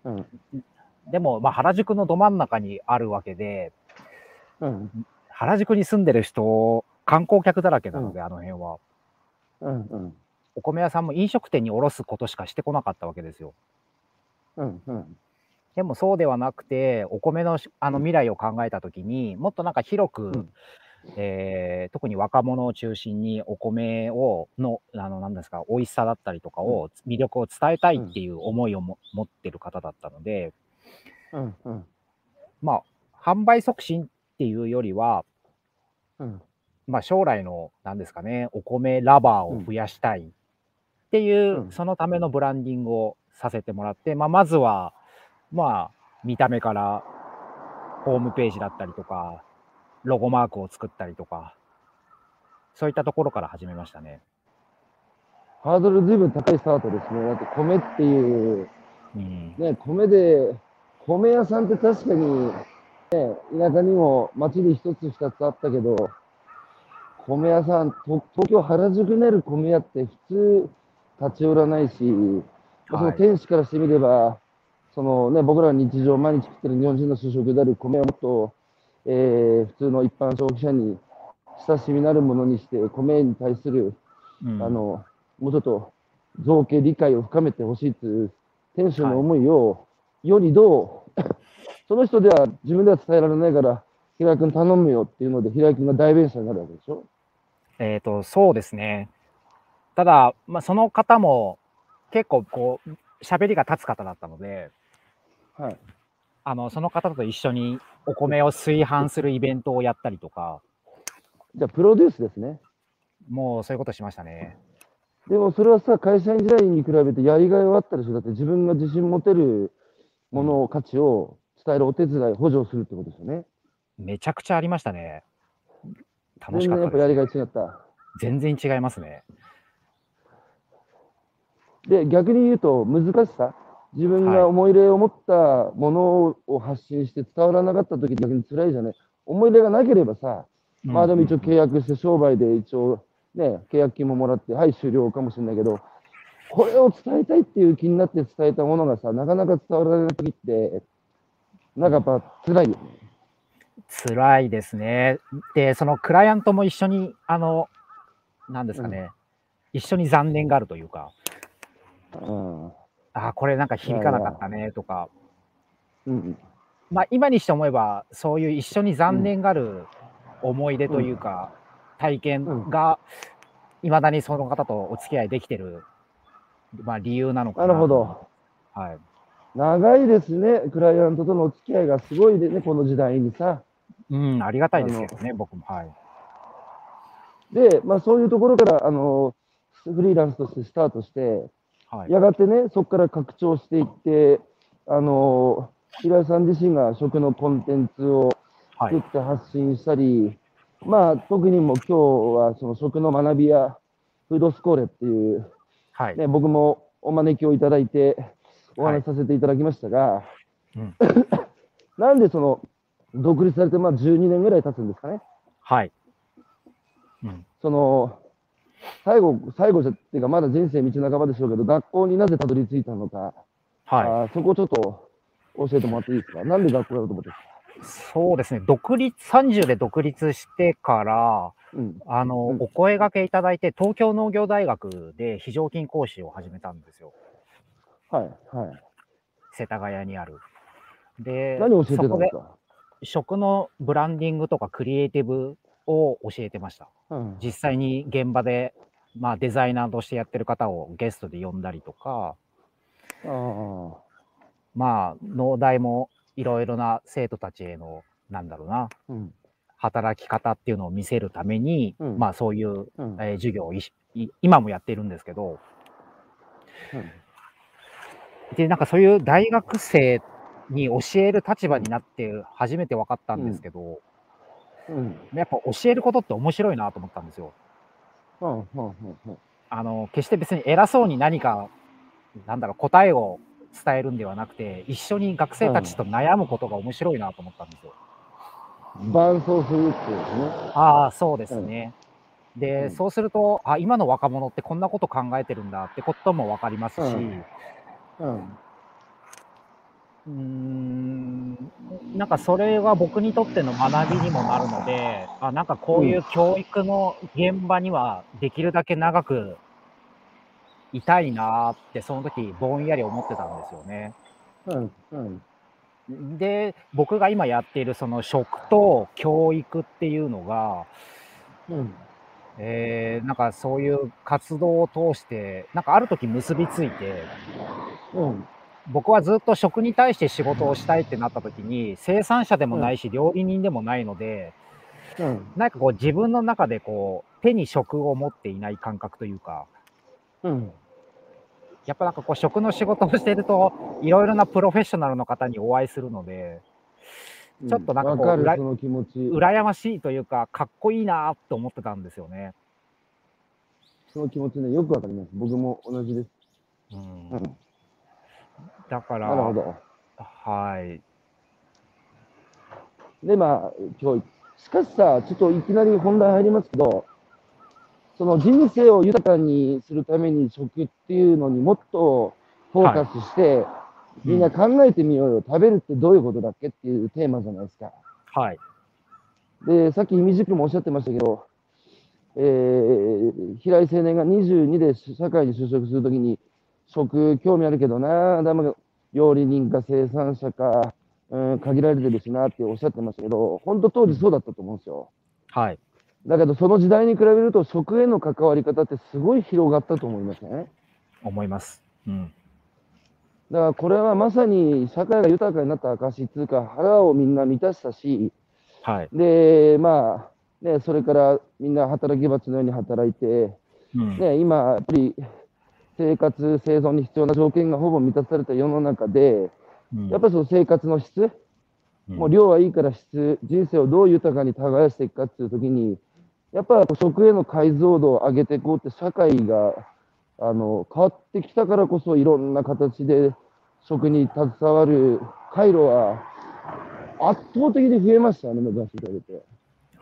うんでも、まあ、原宿のど真ん中にあるわけで、うん原宿に住んでる人、観光客だらけなので、あの辺は。うんうんお米屋さんも飲食店に卸すことしかしてこなかったわけですよ。うんうん。でもそうではなくて、お米のしあの未来を考えたときに、もっとなんか広く、ん。えー特に若者を中心にお米をの、あの、なんですか、美味しさだったりとかを、魅力を伝えたいっていう思いをも、持ってる方だったので、うんうん。まあ、販売促進っていうよりは、うん。まあ、将来の、なんですかね、お米ラバーを増やしたいっていう、うんそのためのブランディングをさせてもらって、まあ、まずは、まあ、見た目から、ホームページだったりとか、ロゴマークを作ったりとか、そういったところから始めましたね。ハードルずいぶん高いスタートですね。だって米っていう、うん。ね、米で、米屋さんって確かに、ね、田舎にも町に一つ二つあったけど、米屋さん、と東京原宿にある米屋って普通立ち寄らないし、そのはい店主からしてみれば、そのね、僕らが日常毎日食ってる日本人の主食である米をもっと、えー普通の一般消費者に親しみのあるものにして、米に対するうん。あの、もうちょっと造形理解を深めてほしいという店主の思いを、世にどう、その人では自分では伝えられないから、平井君頼むよっていうので、平井君が代弁者になるわけでしょ？えっ、と、そうですね。ただ、まあ、その方も結構こう、喋りが立つ方だったので、はい。あの、その方と一緒にお米を炊飯するイベントをやったりとか、じゃあ、プロデュースですね。もうそういうことしましたね。でもそれはさ、会社員時代に比べてやりがいはあったでしょだって自分が自信持てるもの、価値を伝えるお手伝い、補助をするってことですよね。めちゃくちゃありましたね。楽しかった。やっぱやりがい違った。全然違いますね。で、逆に言うと、難しさ、自分はいが思い入れを持ったものを発信して伝わらなかったとき、逆に辛いじゃない。思い入れがなければさ、まあでも一応契約して、商売で一応、ね、契約金ももらって、はい、終了かもしれないけど、これを伝えたいっていう気になって伝えたものがさ、なかなか伝わらないときって、なんかやっぱ辛いよね。辛いですね。で、そのクライアントも一緒に、あの、なんですかね、一緒に残念があるというか、うん。ああ、これなんか響かなかったねとか、うん。まあ今にして思えば、そういう一緒に残念がある思い出というか、体験が、いまだにその方とお付き合いできてる、まあ理由なのかな。なるほど。はい。長いですね、クライアントとのお付き合いがすごいでね、この時代にさ。うん、ありがたいですけどね、僕も。はい。で、まあそういうところから、あの、フリーランスとしてスタートして、はい。やがてね、そこから拡張していって、あの平井さん自身が食のコンテンツをはい。作って発信したり、まあ、特にも今日はその食の学びやフードスコーレっていう、はい。ね、僕もお招きをいただいてお話しさせていただきましたが、うん なんでその独立されてまあ12年ぐらい経つんですかね。はい。うん。その最後、最後じゃっていうか、まだ人生道半ばでしょうけど、学校になぜたどり着いたのか、はい。あーそこをちょっと教えてもらっていいですか？なんで学校やろうと思ってそうですね、独立、30で独立してから、うん。あの、うんお声掛けいただいて、東京農業大学で非常勤講師を始めたんですよ。はい、はい。世田谷にある。で、何を教えてたんですか？食のブランディングとかクリエイティブを教えてました。うん。実際に現場で、まあ、デザイナーとしてやってる方をゲストで呼んだりとか。まあ、農大もいろいろな生徒たちへの、なんだろうな、うん。働き方っていうのを見せるために、うんまあそういう、うん。えー授業を今もやってるんですけど、で、なんかそういう大学生に教える立場になって初めて分かったんですけど、うん。やっぱ教えることって面白いなと思ったんですよ。うん。うん。うん。うん。あの、決して別に偉そうに何か、なんだろう、答えを伝えるんではなくて、一緒に学生たちと悩むことが面白いなと思ったんですよ。伴走するってね。ああ、そうですね。で、うんそうすると、あ、今の若者ってこんなこと考えてるんだってことも分かりますし、うんうーんなんかそれは僕にとっての学びにもなるので、あなんかこういう教育の現場にはできるだけ長くいたいなーって、その時ぼんやり思ってたんですよね。うん。うん。で、僕が今やっているその食と教育っていうのが、うん。えーなんかそういう活動を通して、なんかある時結びついて、うん。僕はずっと食に対して仕事をしたいってなった時に、生産者でもないし、料理人でもないので、うん。なんかこう自分の中でこう、手に食を持っていない感覚というか、うん。やっぱなんかこう食の仕事をしていると、いろいろなプロフェッショナルの方にお会いするので、ちょっとなんかこううらわか。羨ましいというか、かっこいいなと思ってたんですよね。その気持ちね、よくわかります。僕も同じです。うんうん。だから、なるほど。はい。で、まあ、教育。しかしさ、ちょっといきなり本題入りますけど、その人生を豊かにするために食っていうのにもっとフォーカスして、みんな考えてみようよ。食べるってどういうことだっけっていうテーマじゃないですか。はい。で、さっき姫路君もおっしゃってましたけど、えー、平井青年が22で社会に就職するときに、食興味あるけどな、だま料理人か生産者か、うん、限られてるしなっておっしゃってましたけど、本当当時そうだったと思うんですよ。はい。だけど、その時代に比べると、食への関わり方ってすごい広がったと思いますね。思います。うん。だからこれはまさに社会が豊かになった証っていうか、腹をみんな満たしたし、はい。で、まあ、ね、それからみんな働き蜂のように働いて、うん。ね、今、やっぱり生活、生存に必要な条件がほぼ満たされた世の中で、うんやっぱりその生活の質、うんもう量はいいから質、人生をどう豊かに耕していくかっていうときに、やっぱり食への解像度を上げていこうって社会があの変わってきたからこそいろんな形で食に携わる回路は圧倒的に増えましたね、昔と比べて。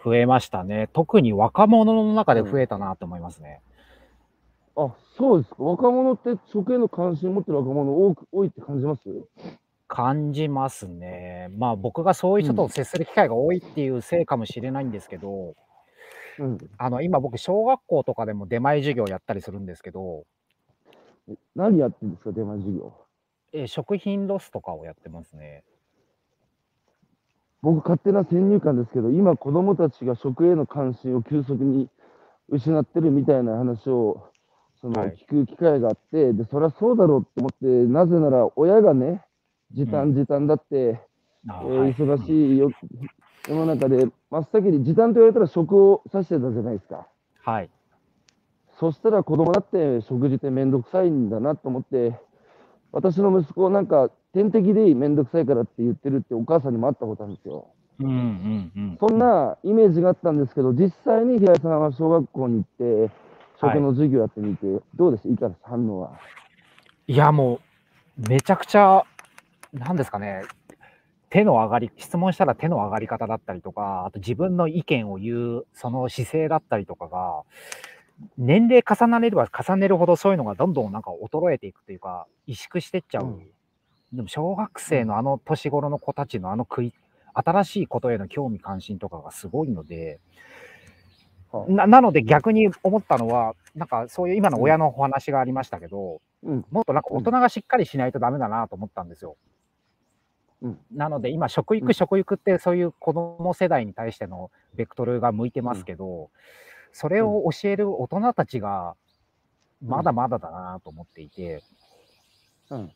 増えましたね。特に若者の中で増えたなと思いますね。あ、そうですか。若者って食への関心を持ってる若者多く多いって感じます？感じますね。まあ僕がそういう人と接する機会が多いっていうせいかもしれないんですけど、うん。あの今僕小学校とかでも出前授業やったりするんですけど、何やってるんですか、出前授業。えー食品ロスとかをやってますね。僕、勝手な先入観ですけど、今、子供たちが食への関心を急速に失ってるみたいな話をそのはい聞く機会があって、でそりゃそうだろうと思って、なぜなら親がね、時う短時短だって、えーあはい忙しいよ世の中で、真っ先に時短と言われたら食を指してたじゃないですか。はい。そしたら子供だって食事ってめんどくさいんだなと思って、私の息子なんか点滴でいいめんどくさいからって言ってるってお母さんにも会ったことあるんですよ。うんうんうん。そんなイメージがあったんですけど、実際に平井さんは小学校に行って、食の授業やってみて、どうです？いかがです？反応は？いやもう、めちゃくちゃ、なんですかね、手の上がり、質問したら手の上がり方だったりとか、あと自分の意見を言う、その姿勢だったりとかが、年齢重ねれば重ねるほどそういうのがどんどんなんか衰えていくというか、萎縮してっちゃう。でも小学生のあの年頃の子たちのあの食い、新しいことへの興味関心とかがすごいので、はななので逆に思ったのは、なんかそういう今の親のお話がありましたけど、うん。もっとなんか大人がしっかりしないとダメだなと思ったんですよ。うんなので今、食育、うん食育ってそういう子供世代に対してのベクトルが向いてますけど、それを教える大人たちがまだまだだなと思っていて、うん。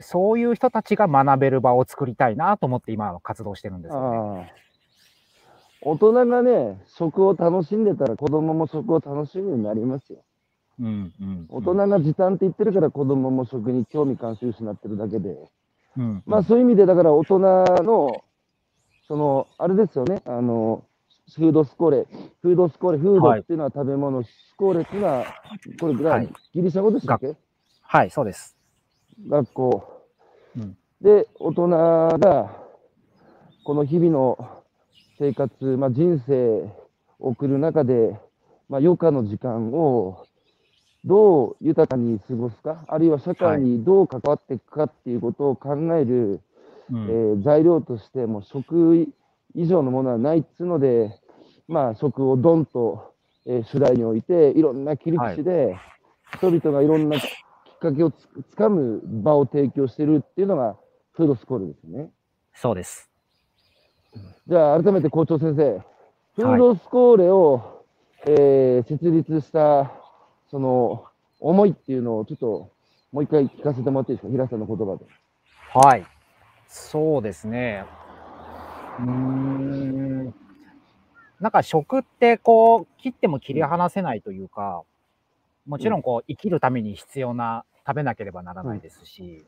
そういう人たちが学べる場を作りたいなと思って今活動してるんですよね。大人がね、食を楽しんでたら子供も食を楽しむようになりますよ。うんうん大人が時短って言ってるから子供も食に興味関心失ってるだけで。うんまあそういう意味で、だから大人の、その、あれですよね、あの、フードスコーレ、フードスコーレ、フードっていうのは食べ物、スコーレっていうのは、これぐらはいい、ギリシャ語でしたっけ？はい、そうです。学校。うんで、大人が、この日々の生活、まあ、人生を送る中で、まあ、余暇の時間をどう豊かに過ごすか、あるいは社会にどう関わっていくかっていうことを考える、うんえー材料として、もう食以上のものはないっつうので、まあ、食をドンと、えー主題に置いて、いろんな切り口で、人々がいろんなきっかけをつつかむ場を提供してるっていうのが、フードスコールですね。そうです。じゃあ、改めて校長先生、フードスコーレを、えー設立した、その、思いっていうのを、ちょっと、もう一回聞かせてもらっていいですか、平さんの言葉で。はい。そうですね。うーん。なんか食ってこう、切っても切り離せないというか、もちろんこう、生きるために必要な、食べなければならないですし、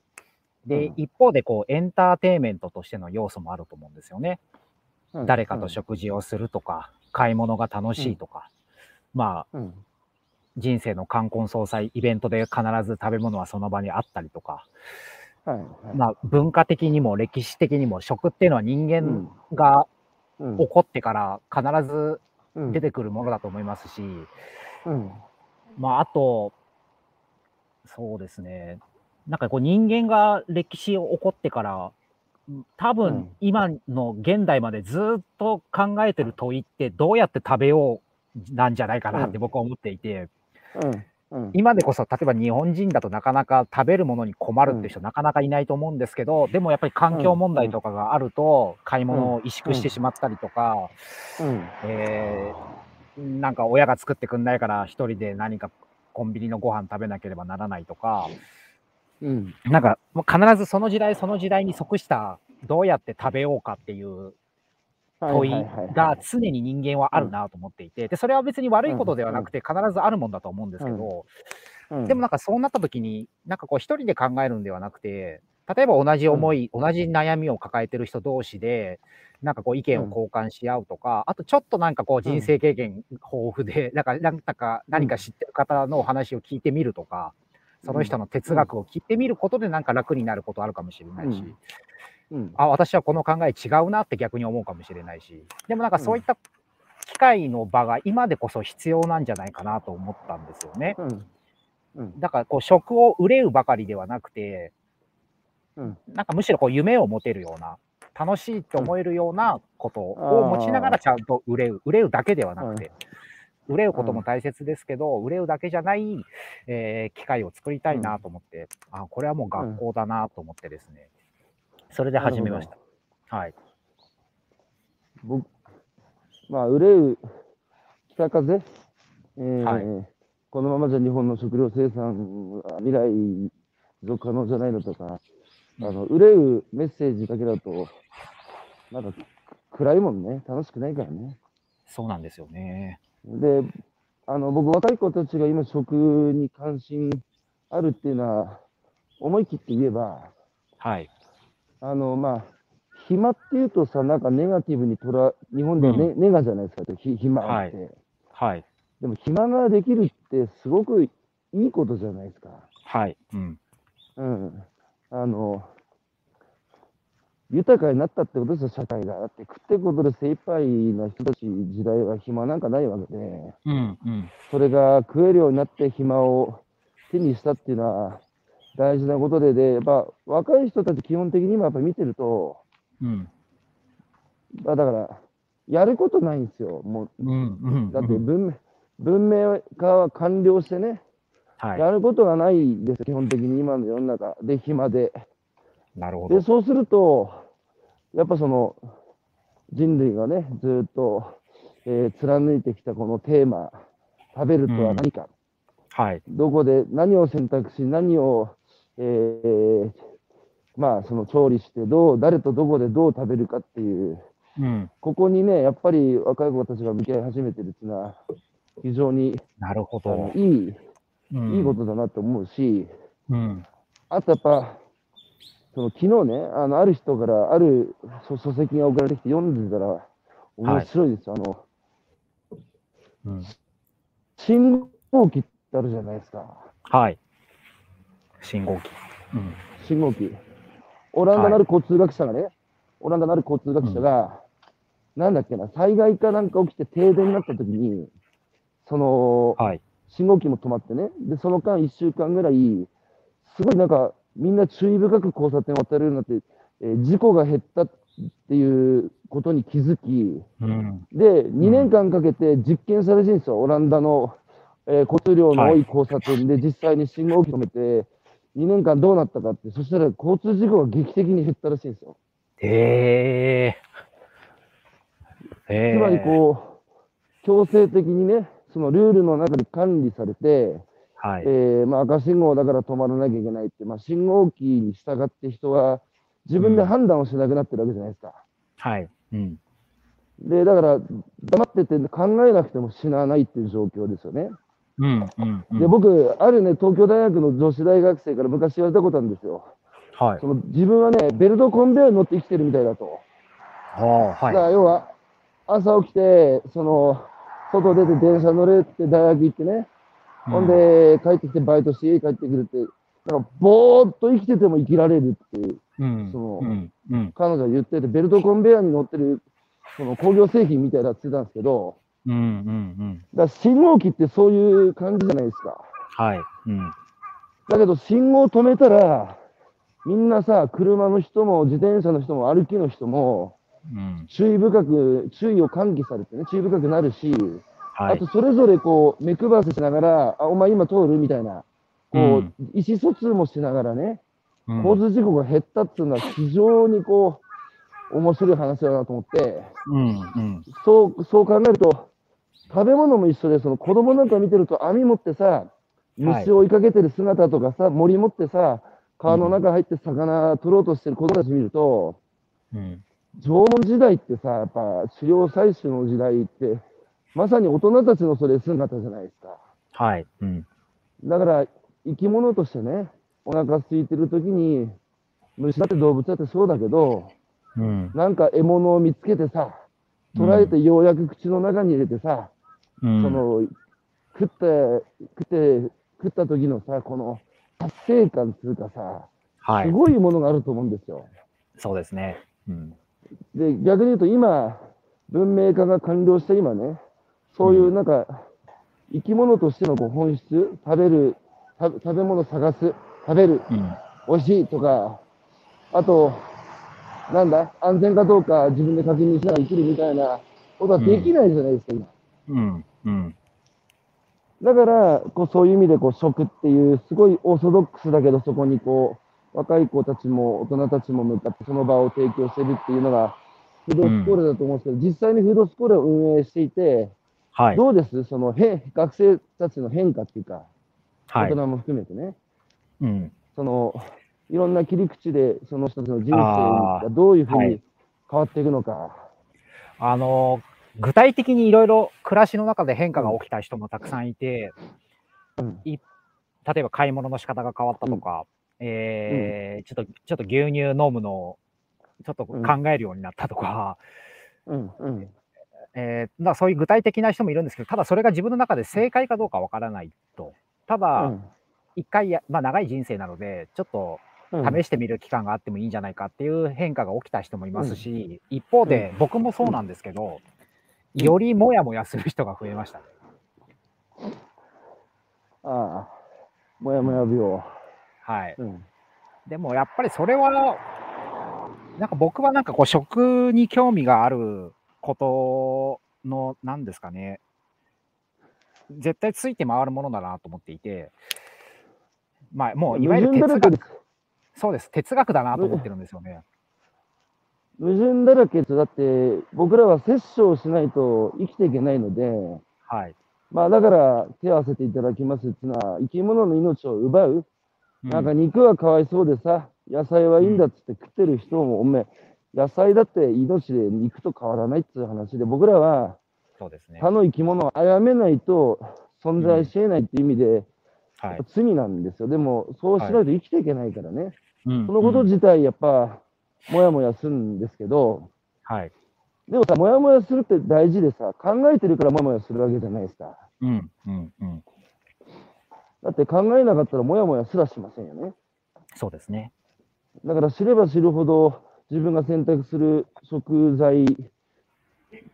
でうん、一方でこう、エンターテインメントとしての要素もあると思うんですよね。うん。誰かと食事をするとか、買い物が楽しいとか、まあ、うん。人生の冠婚葬祭、イベントで必ず食べ物はその場にあったりとか、はいはい。まあ、文化的にも歴史的にも食っていうのは人間うん。がうん。起こってから必ずうん。出てくるものだと思いますし、うん。まあ、あと、そうですね、なんかこう人間が歴史を起こってから、多分うん。今の現代までずっと考えてる問いってどうやって食べようなんじゃないかなって僕は思っていて、うん。うん。今でこそ例えば日本人だとなかなか食べるものに困るって人なかなかいないと思うんですけど、でもやっぱり環境問題とかがあると買い物を萎縮してしまったりとか、うん。えーなんか親が作ってくんないから一人で何かコンビニのご飯食べなければならないとか、うん。なんかもう必ずその時代その時代に即したどうやって食べようかっていう問いが常に人間はあるなと思っていて、でそれは別に悪いことではなくて必ずあるもんだと思うんですけど、でもなんかそうなった時に、なんかこう一人で考えるんではなくて、例えば同じ思い、同じ悩みを抱えてる人同士で、なんかこう意見を交換し合うとか、あとちょっとなんかこう人生経験豊富で、なんかなんだか何か知ってる方のお話を聞いてみるとか、その人の哲学を聞いてみることでなんか楽になることあるかもしれないし、うん。あ、私はこの考え違うなって逆に思うかもしれないし、でもなんかそういった機会の場が今でこそ必要なんじゃないかなと思ったんですよね。うん。うん。だからこう食を憂うばかりではなくて、うん。なんかむしろこう夢を持てるような、楽しいと思えるようなことを持ちながらちゃんと憂う、憂うだけではなくて、憂うことも大切ですけど、憂うだけじゃない、えー機会を作りたいなと思って、あ、これはもう学校だなと思ってですね、それで始めました。はい。僕、まあ、憂う北風、えーはいこのままじゃ日本の食料生産は未来持続可能じゃないのとか、あの憂うメッセージだけだと、まだ暗いもんね、楽しくないからね。そうなんですよね。で、あの僕、若い子たちが今、食に関心あるっていうのは、思い切って言えば、はい。あのまあ、暇っていうとさ、なんかネガティブにとら、日本ではネ,、ネガじゃないですか、ひ暇って。はい。でも暇ができるってすごくいいことじゃないですか。はい。うん。うん。あの、豊かになったってことですよ、社会が。だって食っていくことで精一杯な人たち時代は暇なんかないわけで、うん。うん。それが食えるようになって暇を手にしたっていうのは、大事なことで、で、やっぱ若い人たち基本的に今やっぱ見てると、うん。まあだから、やることないんですよ。もう、うん。うん。だって文明、文明化は完了してね、はい。やることがないです、基本的に今の世の中で、暇で。で、なるほど。そうすると、やっぱその、人類がね、ずっと、えー貫いてきたこのテーマ、食べるとは何か、はい。どこで何を選択し、何を、えーまあ、その調理して、どう、誰とどこでどう食べるかっていう、うん。ここにね、やっぱり若い子たちが向き合い始めてるっていうのは、非常になるほど。いい、うんいいことだなと思うし、うん。あとやっぱ、その昨日ね、あのある人からある書書籍が送られてきて読んでたら、面白いですよ。あのうん。信号機ってあるじゃないですか。はい。信号機。うん。信号機。オランダなる交通学者がね、オランダなる交通学者が、なんだっけな、災害かなんか起きて停電になった時に、その、はい。信号機も止まってね、で、その間1週間ぐらい、すごいなんか、みんな注意深く交差点を渡れるようになって、えー事故が減ったっていうことに気づき、うん。で、2年間かけて実験されてるんですよ、オランダの、えー交通量の多い交差点で実際に信号機止めて、2年間どうなったかって、そしたら交通事故が劇的に減ったらしいんですよ。へえ。へえ。つまりこう、強制的にね、そのルールの中で管理されて、はい。えーまあ、赤信号だから止まらなきゃいけないって、まあ、信号機に従って人は自分で判断をしなくなってるわけじゃないですか。はい。うん。で、だから、黙ってて考えなくても死なないっていう状況ですよね。うん。うん。うんで、僕、あるね、東京大学の女子大学生から昔言われたことあるんですよ。はい。その自分はね、ベルトコンベヤーに乗って生きてるみたいだと。はだかい。ら要は、朝起きて、その、外出て電車乗れって大学行ってね、ほんで、帰ってきてバイトして家帰ってくるって、なんか、ぼーっと生きてても生きられるっていう、うん、そのうん。うん。彼女は言ってて、ベルトコンベヤーに乗ってる、その工業製品みたいだって言ってたんですけど、うん。うん。うん。だから信号機ってそういう感じじゃないですか。はい。うん。だけど、信号止めたら、みんなさ、車の人も自転車の人も歩きの人も、うん。注意深く、注意を喚起されてね、注意深くなるし、はいあと。それぞれこう、目配せしながら、あ、お前今通るみたいな、こう、うん意思疎通もしながらね、うん交通事故が減ったっていうのは非常にこう、面白い話だなと思って、うん。うん。そう、そう考えると、食べ物も一緒で、その子供なんか見てると網持ってさ、虫を追いかけてる姿とかさ、森持ってさ、川の中入って魚取ろうとしてる子供たち見ると、うん。縄文時代ってさ、やっぱ狩猟採取の時代って、まさに大人たちのそれ姿じゃないですか。はい。うん。だから、生き物としてね、お腹空いてる時に、虫だって動物だってそうだけど、うん。なんか獲物を見つけてさ、捕らえてようやく口の中に入れてさ、うん。その、食って、食って、食った時のさ、この達成感っていうかさ、はい。すごいものがあると思うんですよ。そうですね。うん。で、逆に言うと今、文明化が完了した今ね、そういうなんか、生き物としてのこう本質、食べる、食べ物探す、食べる、うん。美味しいとか、あと、なんだ、安全かどうか自分で確認しながら生きるみたいなことはできないじゃないですか、今。うん。うん。だから、こうそういう意味でこう食っていう、すごいオーソドックスだけど、そこにこう、若い子たちも大人たちも向かってその場を提供してるっていうのが、フードスコールだと思うんですけど、実際にフードスコールを運営していて、はい。どうです？その変学生たちの変化っていうか、はい。大人も含めてね、うん。その、いろんな切り口でその人たちの人生がどういうふうにはい。変わっていくのか。あの、具体的にいろいろ暮らしの中で変化が起きた人もたくさんいて、うん。い例えば買い物の仕方が変わったとか、えーちょっと、ちょっと牛乳飲むのをちょっと考えるようになったとか、うん、うん、えーまあそういう具体的な人もいるんですけど、ただそれが自分の中で正解かどうかわからないと。たうだ、ん一回や、まあ長い人生なので、ちょっとうん。試してみる期間があってもいいんじゃないかっていう変化が起きた人もいますし、一方で僕もそうなんですけど、よりもやもやする人が増えましたね。ああ、もやもや病。はい。うん。でもやっぱりそれは、なんか僕はなんかこう食に興味があることの、なんですかね、絶対ついて回るものだなと思っていて、まあもういわゆる哲学、矛盾だらけです。そうです、哲学だなと思ってるんですよね。矛盾だらけです。だって、僕らは殺生しないと生きていけないので、はい。まあだから手を合わせていただきますっていうのは、生き物の命を奪う。うんなんか肉はかわいそうでさ、野菜はいいんだっつって食ってる人も、おめえ、野菜だって命で肉と変わらないっていう話で、僕らはそうですね。他の生き物を殺めないと存在し得ないっていう意味で、はい。罪なんですよ。でも、そうしないと生きていけないからね。うんそのことうん自体、やっぱ、もやもやするんですけど、はい。でもさ、もやもやするって大事でさ、考えてるからもやもやするわけじゃないですか。うんうんうん。だって考えなかったらもやもやすらしませんよね。そうですね。だから知れば知るほど自分が選択する食材っ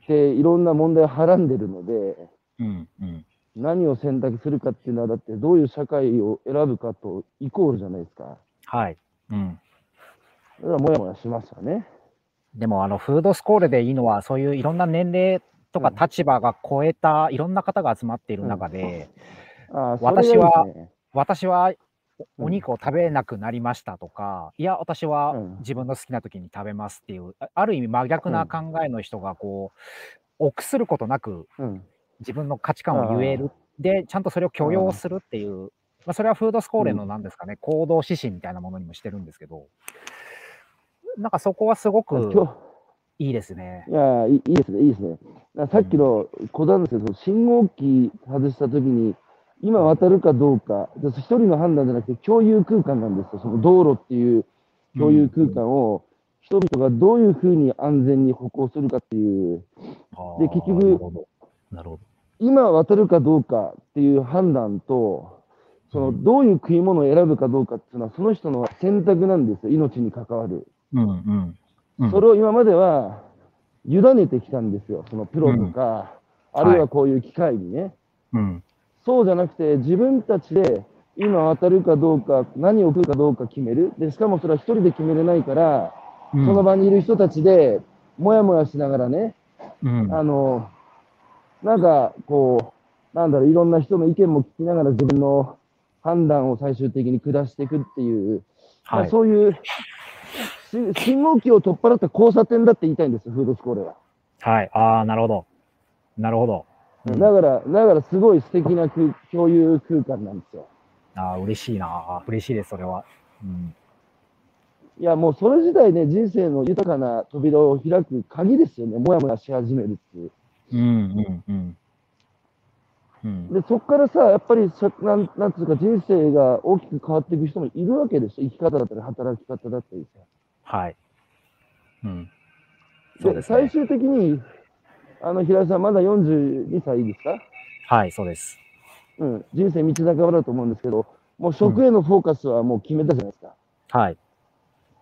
ていろんな問題をはらんでるので、うんうん。何を選択するかっていうのは、だってどういう社会を選ぶかとイコールじゃないですか。はい。うん。だからもやもやしますよね。でも、あの、フードスコールでいいのは、そういういろんな年齢とかうん立場が超えたいろんな方が集まっている中で、ああ私は私はお肉を食べなくなりましたとか、いや、私はうん。自分の好きな時に食べますっていう、あある意味真逆な考えの人が、こう、臆することなくうん。自分の価値観を言える。で、ちゃんとそれを許容するっていう、まあ、それはフードスコーレのなんですかね、行動指針みたいなものにもしてるんですけど、なんかそこはすごくいいですね。いやいいですね、いいですね。さっきの子なんですけど、信号機外したときに、今渡るかどうか、で一人の判断じゃなくて共有空間なんですよ。その道路っていう共有空間を、人々がどういうふうに安全に歩行するかっていう、で結局。今渡るかどうかっていう判断と、そのうんどういう食い物を選ぶかどうかっていうのは、その人の選択なんですよ、命に関わる。うんうん。うんそれを今までは委ねてきたんですよ、そのプロとか、あるいはこういう機会にね。うん。そうじゃなくて、自分たちで今渡るかどうか、何を食うかどうか決める。で、しかもそれは一人で決めれないから、うんその場にいる人たちで、もやもやしながらね、うんあの、なんか、こう、なんだろう、いろんな人の意見も聞きながら自分の判断を最終的に下していくっていう、まあはい。そういう、し信号機を取っ払った交差点だって言いたいんですよ、フードスコーレは。はい。ああ、なるほど。なるほど。うんだから、だからすごい素敵な空共有空間なんですよ。ああ、嬉しいな。嬉しいです、それは。うん。いや、もうそれ自体ね、人生の豊かな扉を開く鍵ですよね、もやもやし始めるっていう。うんうんうん。うん。で、そこからさ、やっぱりさなん、なんつうか、人生が大きく変わっていく人もいるわけですよ。生き方だったり、働き方だったりさ。はい。うん。そうで、ですね最終的に、あの、平井さん、まだ42歳ですか？はい、そうです。うん、人生道半ばだと思うんですけど、もう食へのフォーカスはもう決めたじゃないですか。はい。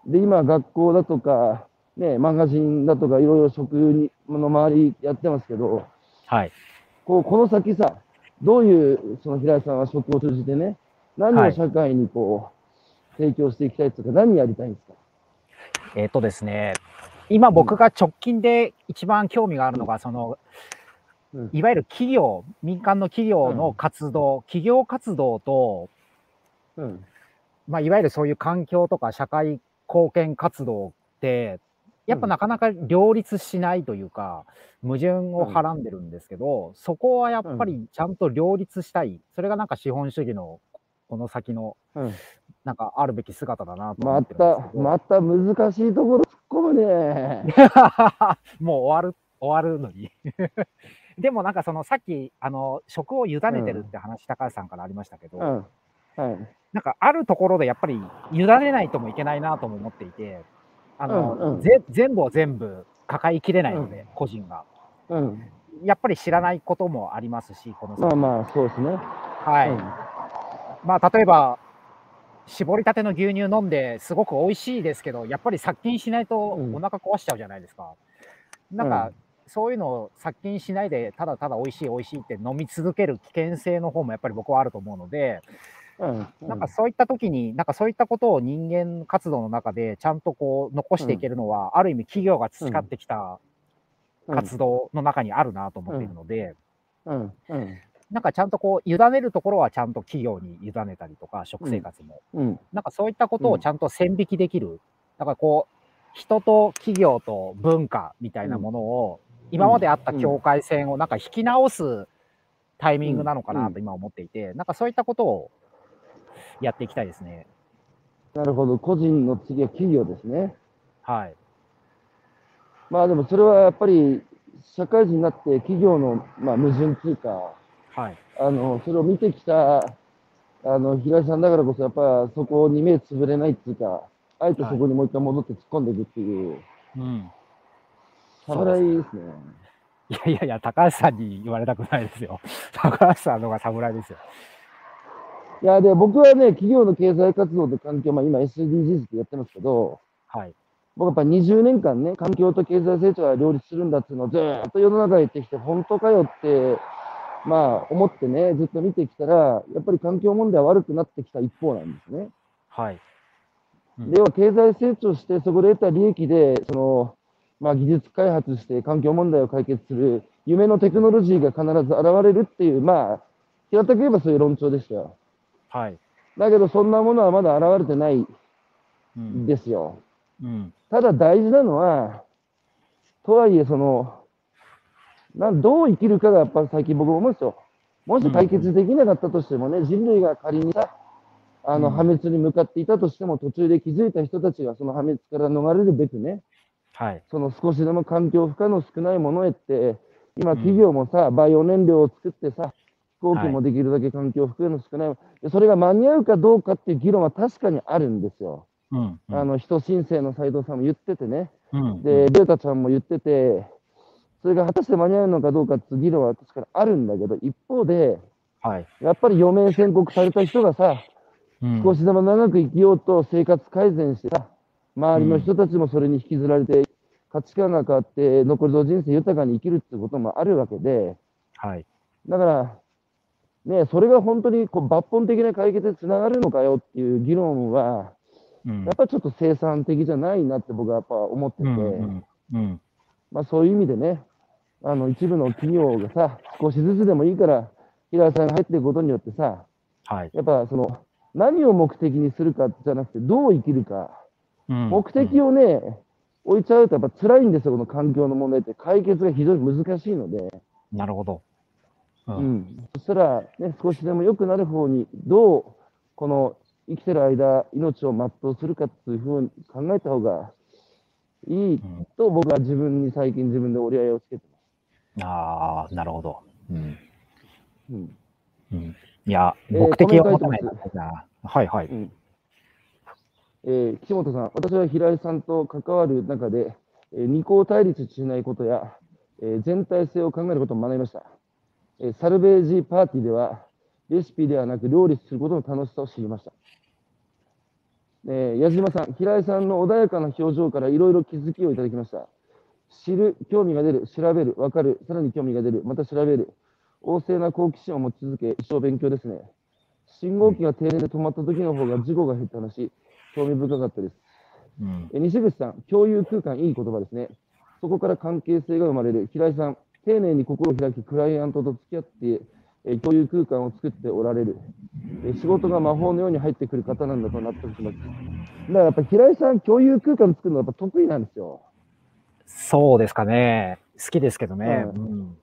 で、今、学校だとか、ね、マガジンだとか、いろいろ食にの周りやってますけど、はい。こうこの先さ、どういう、その平井さんは食を通じてね、何をはい社会にこう、提供していきたいというか、何やりたいんですか？えっ、とですね、今僕が直近で一番興味があるのが、その、うん。いわゆる企業、民間の企業の活動、企業活動と、うん。まあ、いわゆるそういう環境とか社会貢献活動って、やっぱなかなか両立しないというか、矛盾をはらんでるんですけど、そこはやっぱりちゃんと両立したい。それがなんか資本主義のこの先のうん、なんかあるべき姿だなと思まってるんですけ、ど。たまた難しいところ突っ込むね。もう終わる、終わるのに。でもなんかそのさっき、あの、食を委ねてるって話、高橋さんからありましたけど、うん。はい。なんかあるところでやっぱり委ねないともいけないなとも思っていて、あの、うんうんぜ全部を全部抱えきれないので、うん個人が。うん。やっぱり知らないこともありますし、この先まあまあ、そうですね。はい。うんまあ例えば、絞りたての牛乳飲んですごく美味しいですけど、やっぱり殺菌しないとうんお腹壊しちゃうじゃないですか。なんか、そういうのを殺菌しないで、ただただ美味しい美味しいって飲み続ける危険性の方もやっぱり僕はあると思うので、うん。なんかそういった時に、なんかそういったことを人間活動の中でちゃんとこう残していけるのは、ある意味企業が培ってきたうん、活動の中にあるなと思っているので、うん。うん。なんかちゃんとこう委ねるところはちゃんと企業に委ねたりとか、食生活も。うん。なんかそういったことをちゃんと線引きできる。だからこう、人と企業と文化みたいなものを、今まであった境界線をなんか引き直すタイミングなのかなと今思っていて、なんかそういったことをやっていきたいですね。なるほど。個人の次は企業ですね。はい。まあでもそれはやっぱり社会人になって企業の、まあ、矛盾っていうか、はい。あの、それを見てきた、あの、平井さんだからこそ、やっぱそこに目つぶれないっていうか、あえてそこにもう一回戻って突っ込んでいくっていう、うん。侍ですね。いやいやいや、高橋さんに言われたくないですよ。高橋さんの方が侍ですよ。いや、で、僕はね、企業の経済活動と環境、まあ今 SDGs ってやってますけど、はい。僕やっぱ20年間ね、環境と経済成長は両立するんだっていうのをずーっと世の中で言ってきて、本当かよって、まあ思ってね、ずっと見てきたら、やっぱり環境問題は悪くなってきた一方なんですね。はい。うんで要は経済成長して、そこで得た利益で、その、まあ技術開発して環境問題を解決する夢のテクノロジーが必ず現れるっていう、まあ、平たく言えばそういう論調でしたよ。はい。だけど、そんなものはまだ現れてないうんん。ですよ。うん。ただ大事なのは、とはいえ、その、なんどう生きるかがやっぱり最近僕思うんですよ。もし解決できなかったとしてもね、人類が仮にさ、あのうん破滅に向かっていたとしても、途中で気づいた人たちがその破滅から逃れるべくね、はい。その少しでも環境負荷の少ないものへって、今、うん企業もさ、バイオ燃料を作ってさ、飛行機もできるだけ環境負荷の少ない、でそれが間に合うかどうかっていう議論は確かにあるんですよ。うん。あの人申請の斉藤さんも言っててね。うん。で、ベータちゃんも言ってて、それが果たして間に合うのかどうかっていう議論は確かにあるんだけど、一方で、はい。やっぱり余命宣告された人がさ、うん少しでも長く生きようと生活改善してさ、周りの人たちもそれに引きずられて、価値観が変わって、残りの人生豊かに生きるっていうこともあるわけで、はい。だから、ね、それが本当にこう抜本的な解決につながるのかよっていう議論は、うんやっぱりちょっと生産的じゃないなって僕はやっぱ思ってて、うんうんうん。まあそういう意味でね、あの一部の企業がさ、少しずつでもいいから、平井さんが入っていくことによってさ、はい。やっぱその、何を目的にするかじゃなくて、どう生きるか、目的を。をね、置いちゃうとやっぱ辛いんですよ、この環境の問題って。解決が非常に難しいので、なるほど。う。うんん、そしたら、ね、少しでも良くなる方に、どうこの生きてる間、命を全うするかっていうふうに考えた方がいいうんと、僕は自分に最近自分で折り合いをつけて。ああ、なるほど。うん。うんうん。いや、えー目的を持たないコメントとな。はいはい。うんえー岸本さん、私は平井さんと関わる中で、えー二項対立しないことや、えー全体性を考えることを学びました、えーサルベージパーティーでは、レシピではなく料理することの楽しさを知りました。えー矢島さん、平井さんの穏やかな表情からいろいろ気づきをいただきました。知る、興味が出る、調べる、わかる、さらに興味が出る、また調べる。旺盛な好奇心を持ち続け、一生勉強ですね。信号機が停電で止まった時の方が事故が減った話、興味深かったです。うん。え西口さん、共有空間、いい言葉ですね。そこから関係性が生まれる。平井さん、丁寧に心を開き、クライアントと付き合って、え共有空間を作っておられる。え仕事が魔法のように入ってくる方なんだと納得します。だからやっぱ平井さん、共有空間作るのやっぱ得意なんですよ。そうですかね。好きですけどね。ううん。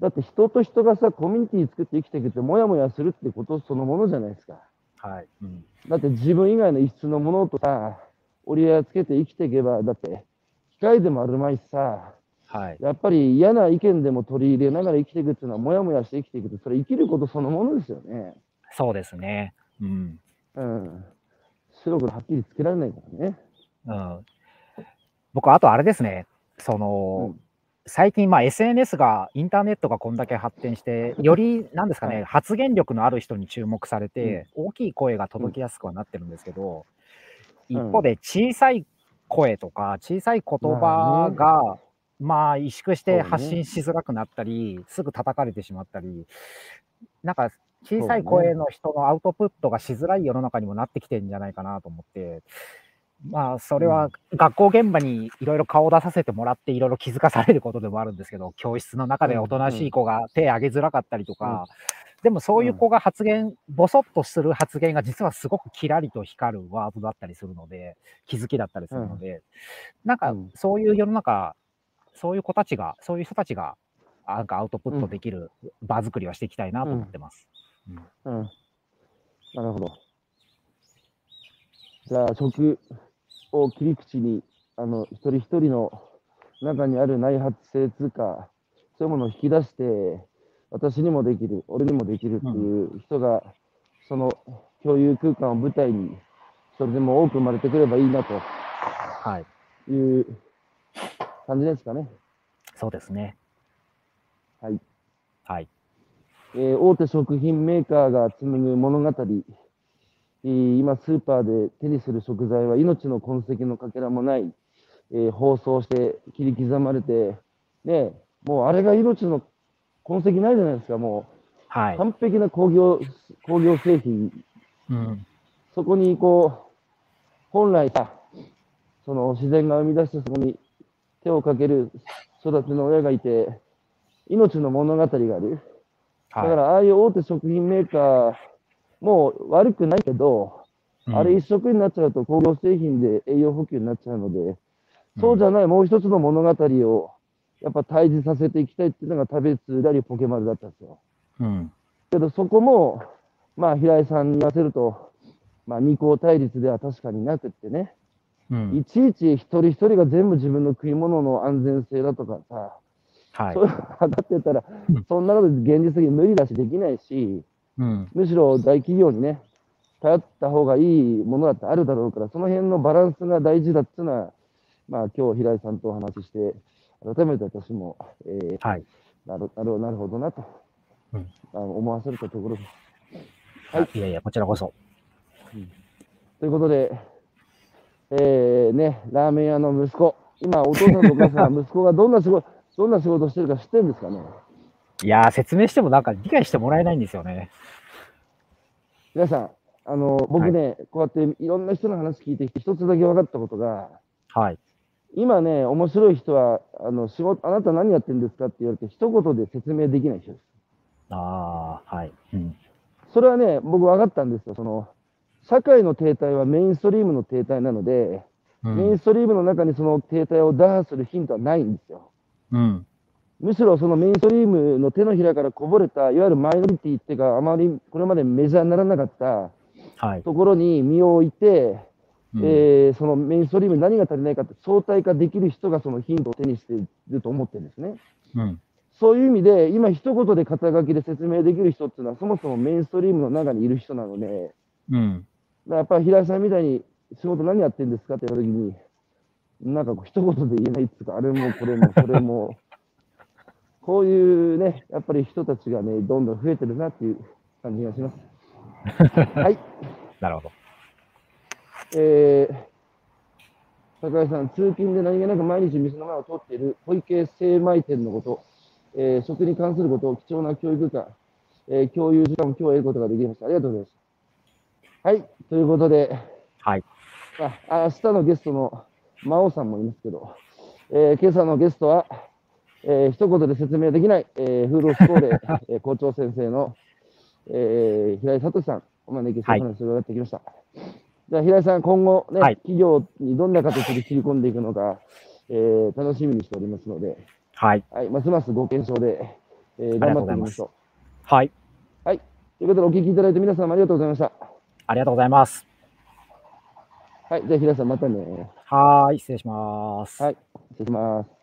だって人と人がさ、コミュニティ作って生きていくって、もやもやするってことそのものじゃないですか。はい。うん。だって自分以外の異質のものとさ、折り合いをつけて生きていけば、だって、機械でもあるまいしさ、はい。やっぱり嫌な意見でも取り入れながら生きていくっていうのは、もやもやして生きていくって、それ生きることそのものですよね。そうですね。うん。うん。白黒はっきりつけられないからね。うん。僕、あとあれですね。その、最近、まあ、SNS が、インターネットがこんだけ発展して、より、なんですかね、はい。発言力のある人に注目されて、大きい声が届きやすくはなってるんですけど、一方で小さい声とか、小さい言葉が、まあ、萎縮して発信しづらくなったり、すぐ叩かれてしまったり、なんか、小さい声の人のアウトプットがしづらい世の中にもなってきてるんじゃないかなと思って、まあ、それは学校現場にいろいろ顔を出させてもらって、いろいろ気づかされることでもあるんですけど、教室の中でおとなしい子が手を挙げづらかったりとか、でもそういう子が発言、ぼそっとする発言が実はすごくキラリと光るワードだったりするので、気づきだったりするので、なんかうん。そういう世の中、そういう子たちが、そういう人たちが、なんかアウトプットできる場作りはしていきたいなと思ってます。うん。なるほど。じゃあ、食を切り口に、あの、一人一人の中にある内発性つうか、そういうものを引き出して、私にもできる、俺にもできるっていう人が、その共有空間を舞台に、それでも多く生まれてくればいいなとはい。いう感じですかね。そうですね。はい。はい。えー大手食品メーカーが紡ぐ物語、えー今、スーパーで手にする食材は命の痕跡のかけらもない、えー包装して切り刻まれて、ね、もうあれが命の痕跡ないじゃないですか、もうはい。完璧な工業工業製品、うん。そこにこう、本来さ、その自然が生み出してそこに手をかける育ての親がいて、命の物語がある。だかはら、ああいう大手食品メーカーも悪くないけど、い。あれうん一色になっちゃうと工業製品で栄養補給になっちゃうので、そうじゃないもう一つの物語をやっぱ対峙させていきたいっていうのが食べつラリポケマルだったんですよ。うん。けどそこも、まあ平井さんに言わせると、まあ二項対立では確かになくってね、うん。いちいち一人一人が全部自分の食い物の安全性だとかさ、はいそう。いうの測ってたらうん、そんなこと現実的に無理だしできないし、うん。むしろ大企業にね、頼った方がいいものだってあるだろうから、その辺のバランスが大事だっていうのは、まあ今日平井さんとお話しして、改めて私も、えーはい。なるなるなるほどなと、うんあの思わせるたところです。はい。いやいや、こちらこそ。ということで、えーね、ラーメン屋の息子、今、お父さんとお母さんは息子がどんな仕事、どんな仕事してるか知ってるんですかね？いやー、説明してもなんか理解してもらえないんですよね。皆さん、あの僕ね、こうやっていろんな人の話聞いてきて、一つだけ分かったことが、はい。今ね、面白い人は、あの仕事、あなた何やってるんですか？って言われて、一言で説明できない人です。ああ、はい。うん。それはね、僕分かったんですよ。その社会の停滞はメインストリームの停滞なので、うん。メインストリームの中にその停滞を打破するヒントはないんですよ。うん。むしろそのメインストリームの手のひらからこぼれた、いわゆるマイノリティっていうか、あまりこれまでメジャーにならなかったはい。ところに身を置いて、うんえーそのメインストリームに何が足りないかって相対化できる人がそのヒントを手にしていると思ってるんですね。うん。そういう意味で、今一言で肩書きで説明できる人っていうのは、そもそもメインストリームの中にいる人なので、うん。だからやっぱり平井さんみたいに仕事何やってるんですかって言ったときに、なんかこう一言で言えないっていうか、あれもこれもそれも、こういうね、やっぱり人たちがね、どんどん増えてるなっていう感じがします。はい。なるほど。えー、高橋さん、通勤で何気なく毎日店の前を通っている小池精米店のこと、えー食に関することを貴重な教育間、えー共有時間を今日得ることができました。ありがとうございます。はい、ということで、はい。あ明日のゲストの真央さんもいますけど、えー今朝のゲストは、えー一言で説明できない、えー、フードスコーレ、えー校長先生の、えー平井聡さん、お招きしてお話を伺ってきました。じゃあ、平井さん、今後ね、はい企業にどんな形で切り込んでいくのか、えー楽しみにしておりますので、はい。はい、ますますご検証で、えー頑張っていきましょはい。う。はい、ということで、お聞きいただいて皆様ありがとうございました。ありがとうございます。はい、じゃあ、平井さん、またね。はーい。失礼します。はい、失礼します。